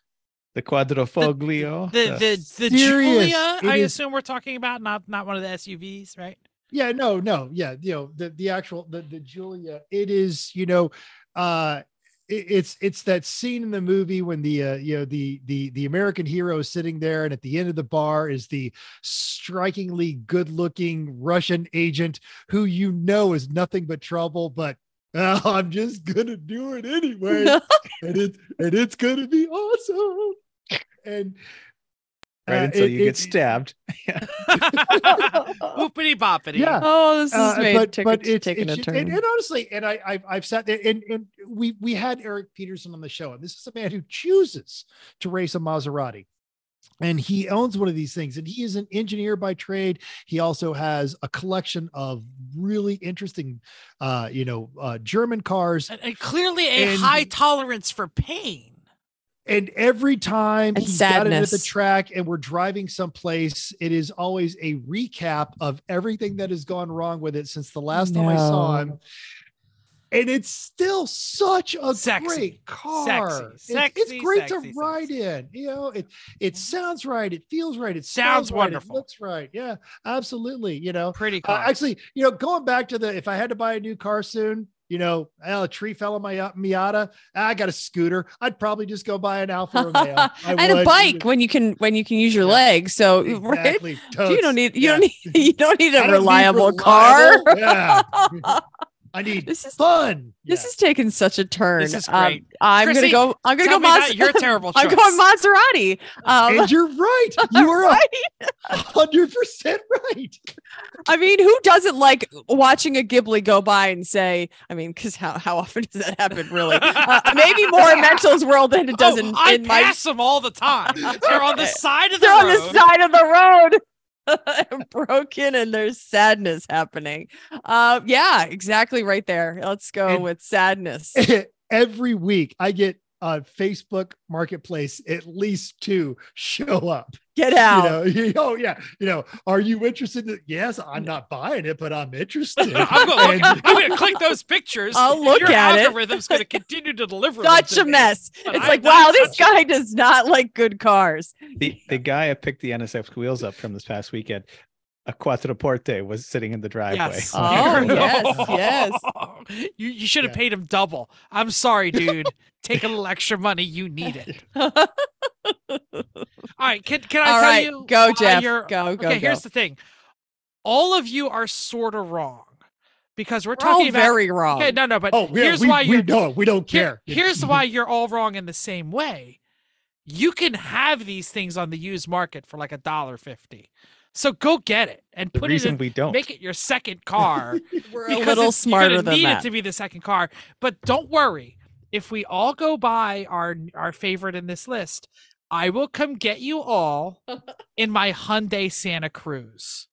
the Quadrifoglio. The the the Serious. Giulia, It I is- assume we're talking about, not not one of the SUVs, right? yeah no no yeah you know the the actual the, the Giulia it is you know uh it- it's it's that scene in the movie when the uh, you know the the the American hero is sitting there, and at the end of the bar is the strikingly good-looking Russian agent who you know is nothing but trouble, but "Oh, I'm just gonna do it anyway, and it and it's gonna be awesome. And right uh, until it- you get it- stabbed. Whoopity boppity. Yeah. oh, this is Uh, made but took, but it's, taking it's a turn. and, and honestly, and I I've, I've sat there and, and we we had Eric Peterson on the show, and this is a man who chooses to race a Maserati. And he owns one of these things, and he is an engineer by trade. He also has a collection of really interesting, uh, you know, uh, German cars. And, and clearly a And- high tolerance for pain. And every time And he's got into the track and we're driving someplace, it is always a recap of everything that has gone wrong with it since the last time I saw him. And it's still such a Sexy. great car. Sexy. It's- Sexy, it's great sexy, to ride in. You know, it it sounds right. It feels right. It Sounds smells right, wonderful. It looks right. Yeah, absolutely. You know, Pretty uh, actually, you know, going back to the if I had to buy a new car soon, you know, a tree fell on my uh, Miata. I got a scooter. I'd probably just go buy an Alfa Romeo. I and a bike when you can when you can use your Yeah. legs. So right, Exactly. you don't need you Yeah. don't need you don't need a don't need reliable, car. Yeah. I need this is fun. this Yeah. is taking such a turn. This is Um, great. I'm Chrissy, gonna go. I'm gonna go. Mas- not your terrible choice. I'm going Maserati. Um, and you're right. You are hundred percent right. I mean, who doesn't like watching a Ghibli go by and say, I mean, because how, how often does that happen, really? Uh, maybe more in Mental's world than it does oh, in, I in my. pass them all the time. They're on the side of the They're on the side of the road. broken and there's sadness happening. Uh yeah, exactly right there. Let's go And- with sadness. Every week I get on Facebook Marketplace at least two show up. Get out. You out. know, you- oh yeah, you know, are you interested? In, yes, I'm not buying it, but I'm interested. I'm gonna, look, I'm gonna click those pictures. I'll look your at it. algorithm's gonna continue to deliver. them Such to a mess. But It's I'm like, wow, this touching guy does not like good cars. The the guy I picked the NSX wheels up from this past weekend, a Quattroporte, was sitting in the driveway. Yes. Oh, yes, yes. You you should have Yeah. paid him double. I'm sorry, dude. Take a little extra money. You need it. All right. Can can I All tell right, you? go, Jeff. you're- Go, go, okay. go. Here's the thing. All of you are sort of wrong because we're We're all talking about. very wrong. Okay, no, no, but oh, yeah, here's we, why you're. don't. We don't here- care. here's why you're all wrong in the same way. You can have these things on the used market for like a dollar fifty. So go get it and The put it in. we don't. Make it your second car. We're a little it's- smarter you're gonna than need that. it to be the second car. But don't worry, if we all go buy our our favorite in this list, I will come get you all in my Hyundai Santa Cruz.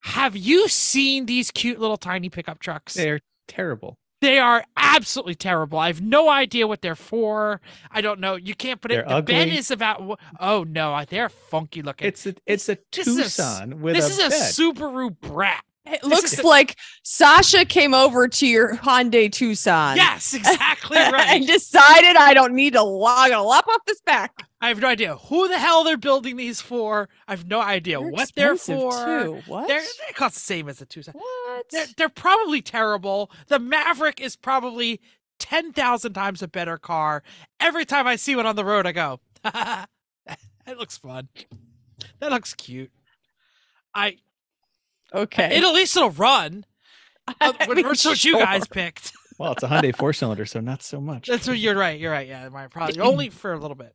Have you seen these cute little tiny pickup trucks? They're terrible. They are absolutely terrible. I have no idea what they're for. I don't know. You can't put it. They're The bed is about. Oh no, they're funky looking. It's a it's a This is a s- Tucson with this a is a bed. Subaru brat. It looks is- like Sasha came over to your Hyundai Tucson. Yes, exactly right. and decided I don't need to log a lop off this back. I have no idea who the hell they're building these for. I have no idea They're what they're expensive, for. Too. What? They're they cost the same as the Tucson. what? They're, they're probably terrible. The Maverick is probably ten thousand times a better car. Every time I see one on the road, I go, "That looks fun. That looks cute." I okay. it at least it'll run. Uh, I what- mean, Which what you guys picked. Well, it's a Hyundai four cylinder, so not so much. That's what you're right. You're right. Yeah, my probably only for a little bit.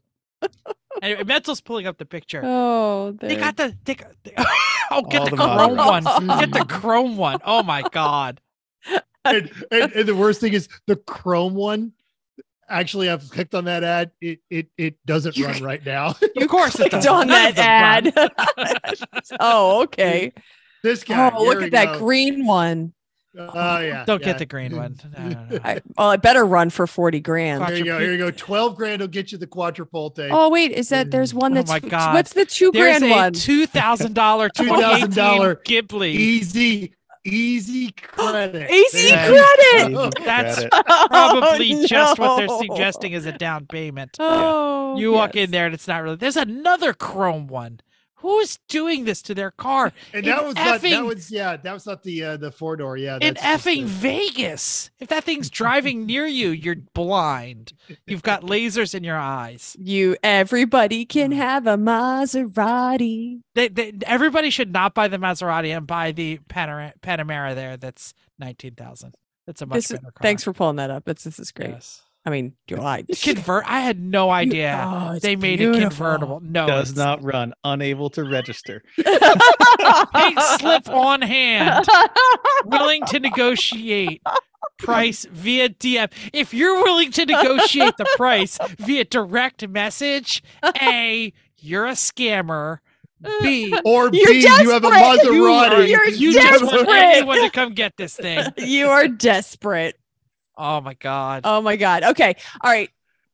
Anyway, Mental's pulling up the picture. Oh, They there- got the they got, they- oh get All the the chrome one. models. Get the chrome one. Oh my god. and, and, and the worst thing is the Chrome one. Actually, I've clicked on that ad. It it it doesn't You- run right now. Of course it clicked does. on None that ad. oh, okay. this guy. Oh, look at we that go. green one. Oh yeah. Don't yeah. get the green one. No, no, no. I, well, I better run for 40 grand. Here you go. Here you go. Twelve grand will get you the Quattroporte. Oh, wait. Is that there's one oh that's my God. what's the two There's grand a one? two thousand dollar $2,000 Ghibli. easy, easy credit. Easy There credit. Easy That's credit. Probably Oh, just what they're suggesting as a down payment. Oh, You walk yes. in there and it's not really. There's another chrome one. Who's doing this to their car? And In that was not. That was yeah. That was not the uh, the four door. Yeah. in that's just effing the- Vegas. If that thing's driving near you, you're blind. You've got lasers in your eyes. You everybody can have a Maserati. They, they, everybody should not buy the Maserati and buy the Panera, Panamera there. That's nineteen thousand. That's a much This better car. thanks for pulling that up. It's this is great. Yes. I mean, do I? Convert. I had no idea Oh, they made beautiful. it convertible. No, Does not run. Unable to register. Pink slip on hand. willing to negotiate price via DM. If you're willing to negotiate the price via direct message, A, you're a scammer. B, Or You're B, you have a desperate. you, are, Maserati. You're you just want anyone to come get this thing. you are desperate. Oh my god. Oh my god. Okay. All right.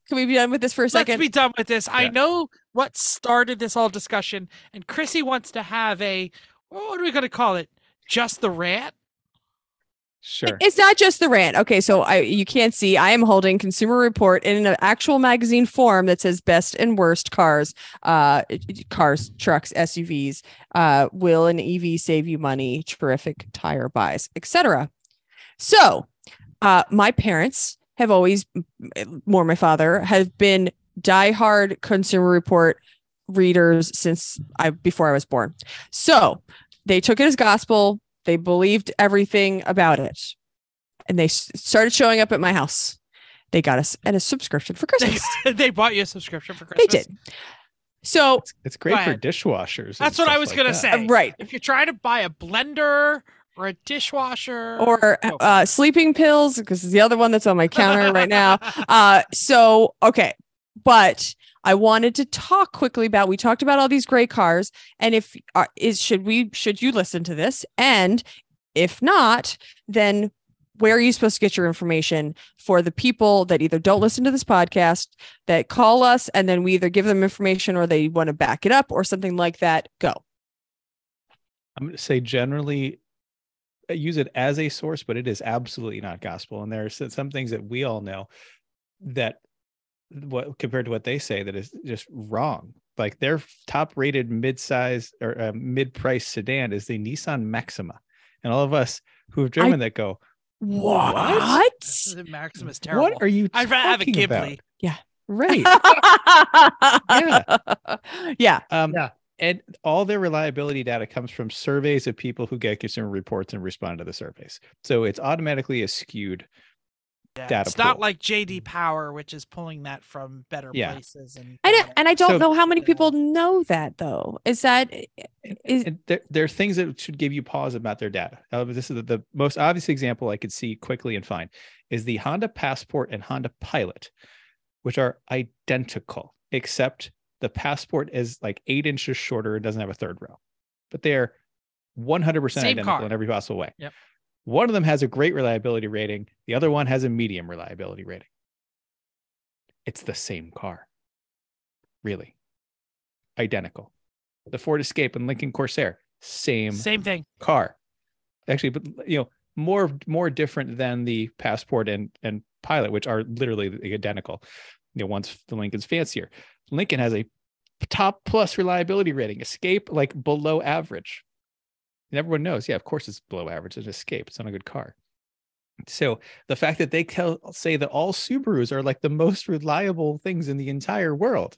Can we be done with this for a Let's second? be done with this. I know what started this all discussion, and Chrissy wants to have a what are we going to call it? Just the rant. Sure. It's not just the rant. Okay, so I you can't see. I am holding Consumer Report in an actual magazine form that says best and worst cars, uh, cars, trucks, SUVs. Uh, will an EV save you money? Terrific tire buys, etc. So, uh, my parents have always, more my father, have been diehard Consumer Report readers since I before I was born. So they took it as gospel. They believed everything about it, and they s- started showing up at my house. They got us at a subscription for Christmas. they bought you a subscription for Christmas. they did. So It's great for dishwashers. That's what I was like gonna that. say. right. If you're trying to buy a blender or a dishwasher or go uh, sleeping pills because it's the other one that's on my counter right now. Uh, so okay, but I wanted to talk quickly about. We talked about all these great cars, and if uh, is should we should you listen to this, and if not, then where are you supposed to get your information for the people that either don't listen to this podcast that call us and then we either give them information or they want to back it up or something like that go I'm going to say generally uh, use it as a source, but it is absolutely not gospel. And there are some things that we all know that what compared to what they say that is just wrong. Like their top rated mid-size or uh, mid-price sedan is the Nissan Maxima. And all of us who have driven that go, what, This is- terrible. what are you I'd rather have a talking Ghibli. about? Right. yeah yeah Um, Yeah. And all their reliability data comes from surveys of people who get consumer reports and respond to the surveys. So it's automatically a skewed. Yeah, data it's not like JD Power, which is pulling that from better Yeah. places. And I don't, and I don't So- know how many people know that though. Is that is And there, there are things that should give you pause about their data. Uh, this is the, the most obvious example I could see quickly and find is the Honda Passport and Honda Pilot, which are identical, except the Passport is like eight inches shorter and doesn't have a third row, but they're 100% Same identical car. in every possible way. Yep. One of them has a great reliability rating. The other one has a medium reliability rating. It's the same car. Really. Identical. The Ford Escape and Lincoln Corsair, same, same thing. car. Actually, but you know, more more different than the Passport and and Pilot, which are literally identical. You know, one's the Lincoln's fancier. Lincoln has a top plus reliability rating. Escape like below average. And everyone knows, yeah, of course it's below average. It's an Escape. It's not a good car. So the fact that they tell say that all Subarus are like the most reliable things in the entire world.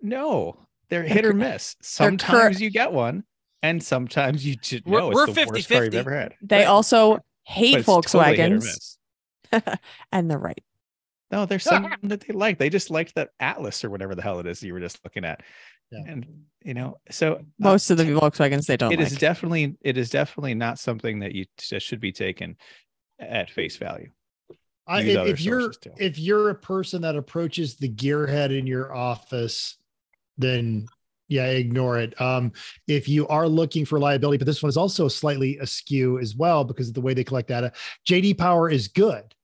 No, they're hit or miss. Sometimes you get one, and sometimes you just We're- know we're it's the worst car you've ever had. they Right. also hate it's totally Volkswagens and they're right. No, there's some that they like. They just liked that Atlas or whatever the hell it is you were just looking at. Yeah. And you know, so uh, Most of the Volkswagens they don't it like. is definitely it is definitely not something that you t- should be taken at face value. I, if, if you're too. if you're a person that approaches the gearhead in your office, then yeah, ignore it. Um, if you are looking for liability, but this one is also slightly askew as well because of the way they collect data. JD Power is good,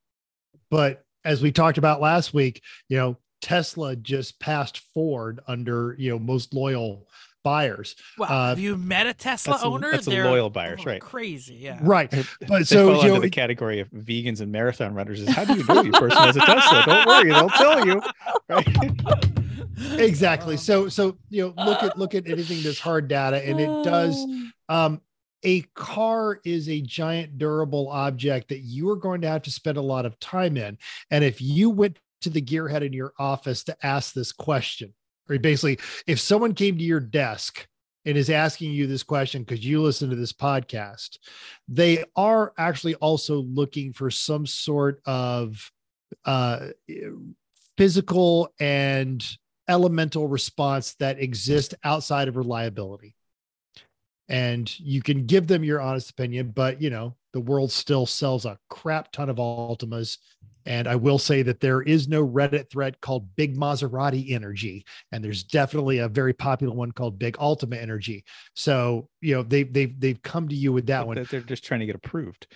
but as we talked about last week, you know, Tesla just passed Ford under you know most loyal buyers. Wow, Uh, have you met a Tesla that's a- owner? that's They're loyal buyers, oh, right. Crazy, yeah. Right. They But so fall you under know, the category of vegans and marathon runners. Is how do you know the person has a Tesla? Don't worry, they'll tell you. Right? exactly. So so you know, look at look at anything that's hard data, and it does um a car is a giant durable object that you are going to have to spend a lot of time in. And if you went to the gearhead in your office to ask this question or basically if someone came to your desk and is asking you this question because you listen to this podcast they are actually also looking for some sort of uh physical and elemental response that exists outside of reliability and you can give them your honest opinion but you know the world still sells a crap ton of Altimas. And i will say that there is no reddit thread called big maserati energy and there's definitely a very popular one called big Altima energy. So you know they they've they've come to you with that one. They're just trying to get approved.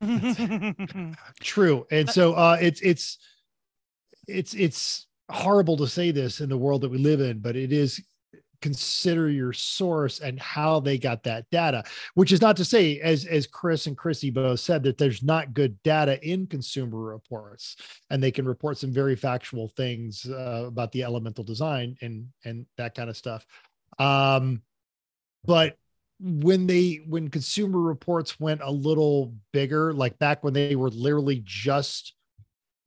true. And so uh it's it's it's it's horrible to say this in the world that we live in but it is consider your source and how they got that data which is not to say as as chris and chrissy both said that there's not good data in consumer reports and they can report some very factual things uh, about the elemental design and and that kind of stuff. Um but when they when consumer reports went a little bigger like back when they were literally just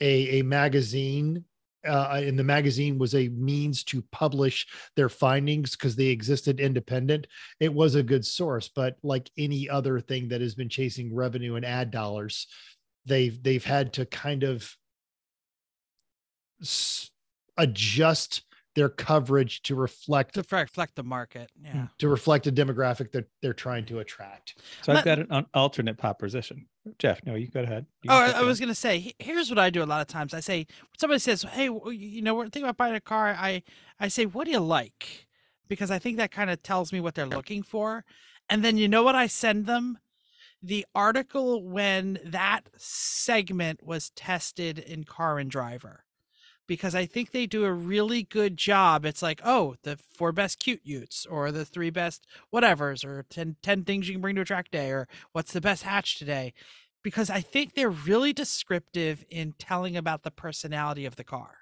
a, a magazine uh, and the magazine was a means to publish their findings because they existed independent it was a good source but like any other thing that has been chasing revenue and ad dollars they've they've had to kind of s- adjust their coverage to reflect to reflect the market. Yeah. to reflect a demographic that they're trying to attract So I've got an un- alternate proposition. Jeff, no, you go ahead. You Oh, I, I was gonna say. Here's what I do a lot of times. I say somebody says, "Hey, you know, we're thinking about buying a car." I I say, "What do you like?" Because I think that kind of tells me what they're looking for. And then you know what I send them? the article when that segment was tested in Car and Driver because I think they do a really good job. It's like, oh, the four best cute utes or the three best whatevers or 10, 10 things you can bring to a track day or what's the best hatch today. Because I think they're really descriptive in telling about the personality of the car.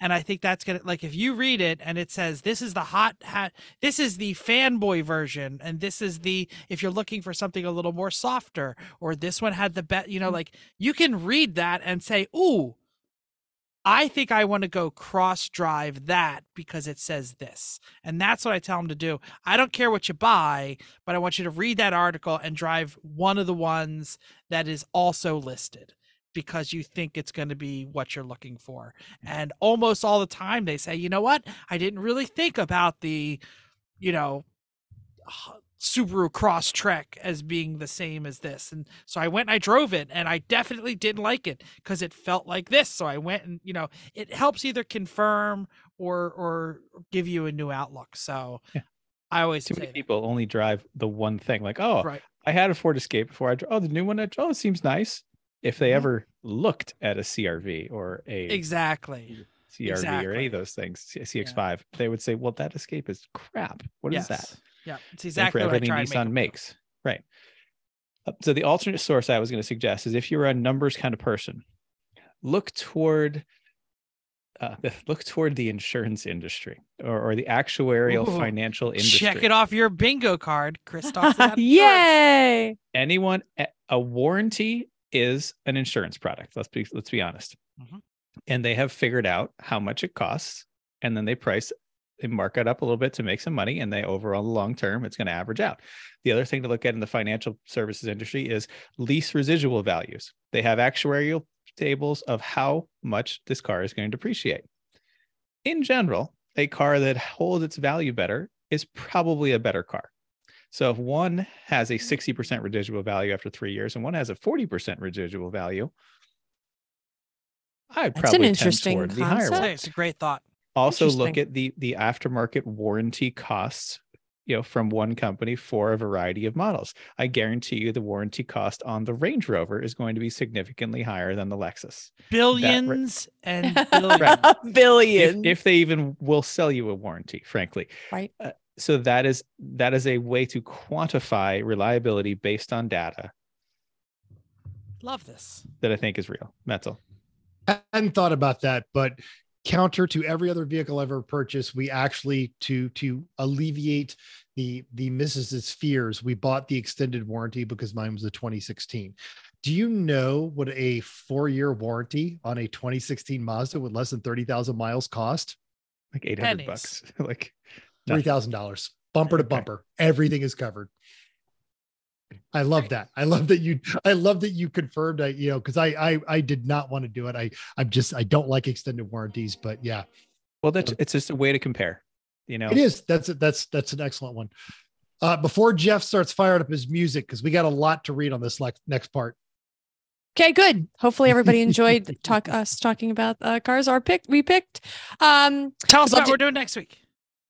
And I think that's gonna like if you read it and it says this is the hot hat, this is the fanboy version, and this is the if you're looking for something a little more softer, or this one had the bet, you know, mm-hmm. like you can read that and say, ooh, I think I want to go cross drive that because it says this. And that's what I tell them to do. I don't care what you buy, but I want you to read that article and drive one of the ones that is also listed because you think it's going to be what you're looking for. And almost all the time they say, you know what? I didn't really think about the, you know, Subaru Crosstrek as being the same as this. And so I went and I drove it and I definitely didn't like it because it felt like this. So I went and, you know, it helps either confirm or or give you a new outlook. So Yeah. I always Too many that. people only drive the one thing. Like, oh, right. I had a Ford Escape before I drove. Oh, the new one. I drove, Oh, it seems nice. If they Mhm. ever looked at a CRV or a Exactly. CRV or any of those things, CX5, they would say, well, that Escape is crap. What is yes. that? Yeah. It's exactly for everything make Nissan do. makes. Right. Uh, So the alternate source I was going to suggest is if you're a numbers kind of person, look toward uh, look toward the insurance industry or, or the actuarial Ooh, financial industry. Check it off your bingo card. Chris talks about. Yay! Anyone a- warranty is an insurance product. Let's be let's be honest. Mhm. And they have figured out how much it costs, and then they price they mark it up a little bit to make some money, and they overall the long term it's going to average out. The other thing to look at in the financial services industry is lease residual values. They have actuarial tables of how much this car is going to depreciate. In general, a car that holds its value better is probably a better car. So if one has a 60% residual value after three years and one has a 40% residual value, I'd That's an probably interesting tend toward the higher one. It's a great thought. Also look at the the aftermarket warranty costs, you know, from one company for a variety of models. I guarantee you the warranty cost on the Range Rover is going to be significantly higher than the Lexus. Billions and billions. Right. Billion. If, if they even will sell you a warranty, frankly. Right. Uh, so that is that is a way to quantify reliability based on data Love this. that I think is real. Metal. I hadn't thought about that, but counter to every other vehicle I've ever purchased, we actually to to alleviate the the Mrs.'s fears, we bought the extended warranty because mine was a 2016. Do you know what a four-year warranty on a 2016 Mazda with less than 30,000 miles cost? Like 800 Pennies. bucks. like $3,000. bumper to Okay. bumper. Everything is covered. I love Great. that. I love that you. I love that you confirmed. I you know because I I I did not want to do it. I I'm just I don't like extended warranties. But yeah, well, that's it's just a way to compare. You know, it is. That's that's that's an excellent one. Uh, before Jeff starts firing up his music because we got a lot to read on this next next part. Okay, good. Hopefully everybody enjoyed talk us talking about uh, cars our pick we picked. Um Tell us Love what we're doing next week.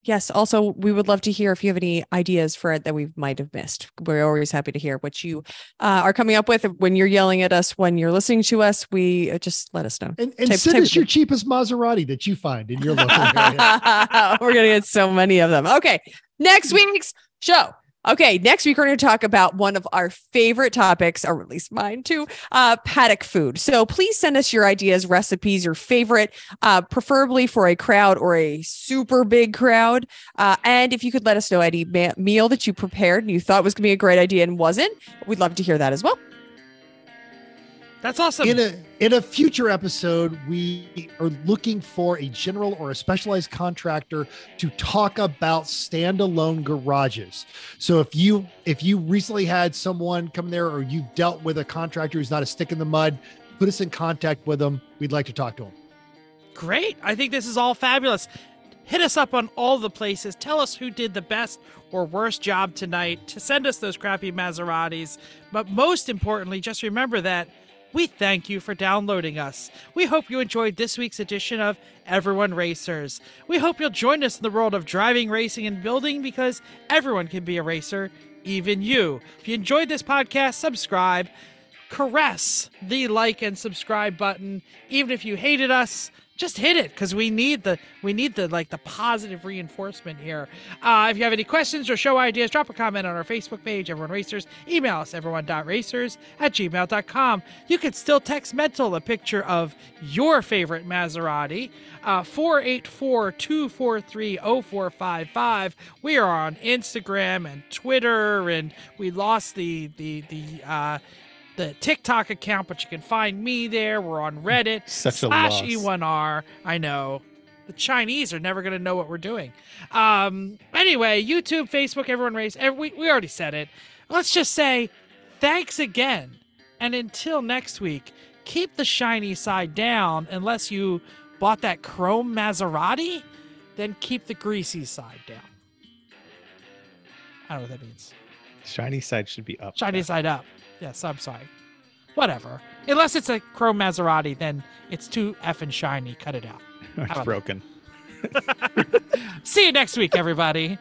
Yes, also we would love to hear if you have any ideas for it that we might have missed. We're always happy to hear what you uh, are coming up with when you're yelling at us when you're listening to us. We uh, just let us know. And and Type- send type us your cheapest Maserati that you find in your local area. We're gonna get so many of them. Okay, next week's show. Okay, next week we're going to talk about one of our favorite topics, or at least mine too, uh, paddock food. So please send us your ideas, recipes, your favorite, uh, preferably for a crowd or a super big crowd. Uh, and if you could let us know any ma- meal that you prepared and you thought was going to be a great idea and wasn't, we'd love to hear that as well. That's awesome. In a future episode we are looking for a general or a specialized contractor to talk about standalone garages so if you if you recently had someone come there or you've dealt with a contractor who's not a stick in the mud put us in contact with them we'd like to talk to them Great. I think this is all fabulous. Hit us up on all the places. Tell us who did the best or worst job tonight to send us those crappy Maseratis. But most importantly, just remember that we thank you for downloading us. We hope you enjoyed this week's edition of Everyone Racers. We hope you'll join us in the world of driving, racing, and building because everyone can be a racer even you. If you enjoyed this podcast, subscribe, caress the like and subscribe button. Even if you hated us, just hit it because we need the we need the like the positive reinforcement here. Uh, if you have any questions or show ideas, drop a comment on our Facebook page, Everyone Racers. Email us, everyone.racers at gmail.com. You can still text Mental a picture of your favorite Maserati. Uh, 484-243-0455. We are on Instagram and Twitter, and we lost the the the uh, the TikTok account, but you can find me there. We're on Reddit. Such a slash loss. E1R. I know. The Chinese are never going to know what we're doing. Um, anyway, YouTube, Facebook, everyone race. Every, we, we already said it. Let's just say thanks again. And until next week, keep the shiny side down unless you bought that chrome Maserati. Then keep the greasy side down. I don't know what that means. Shiny side should be up. Shiny side up. Yes, I'm sorry. Whatever. Unless it's a chrome Maserati, then it's too effing shiny. Cut it out. it's about broken. See you next week, everybody.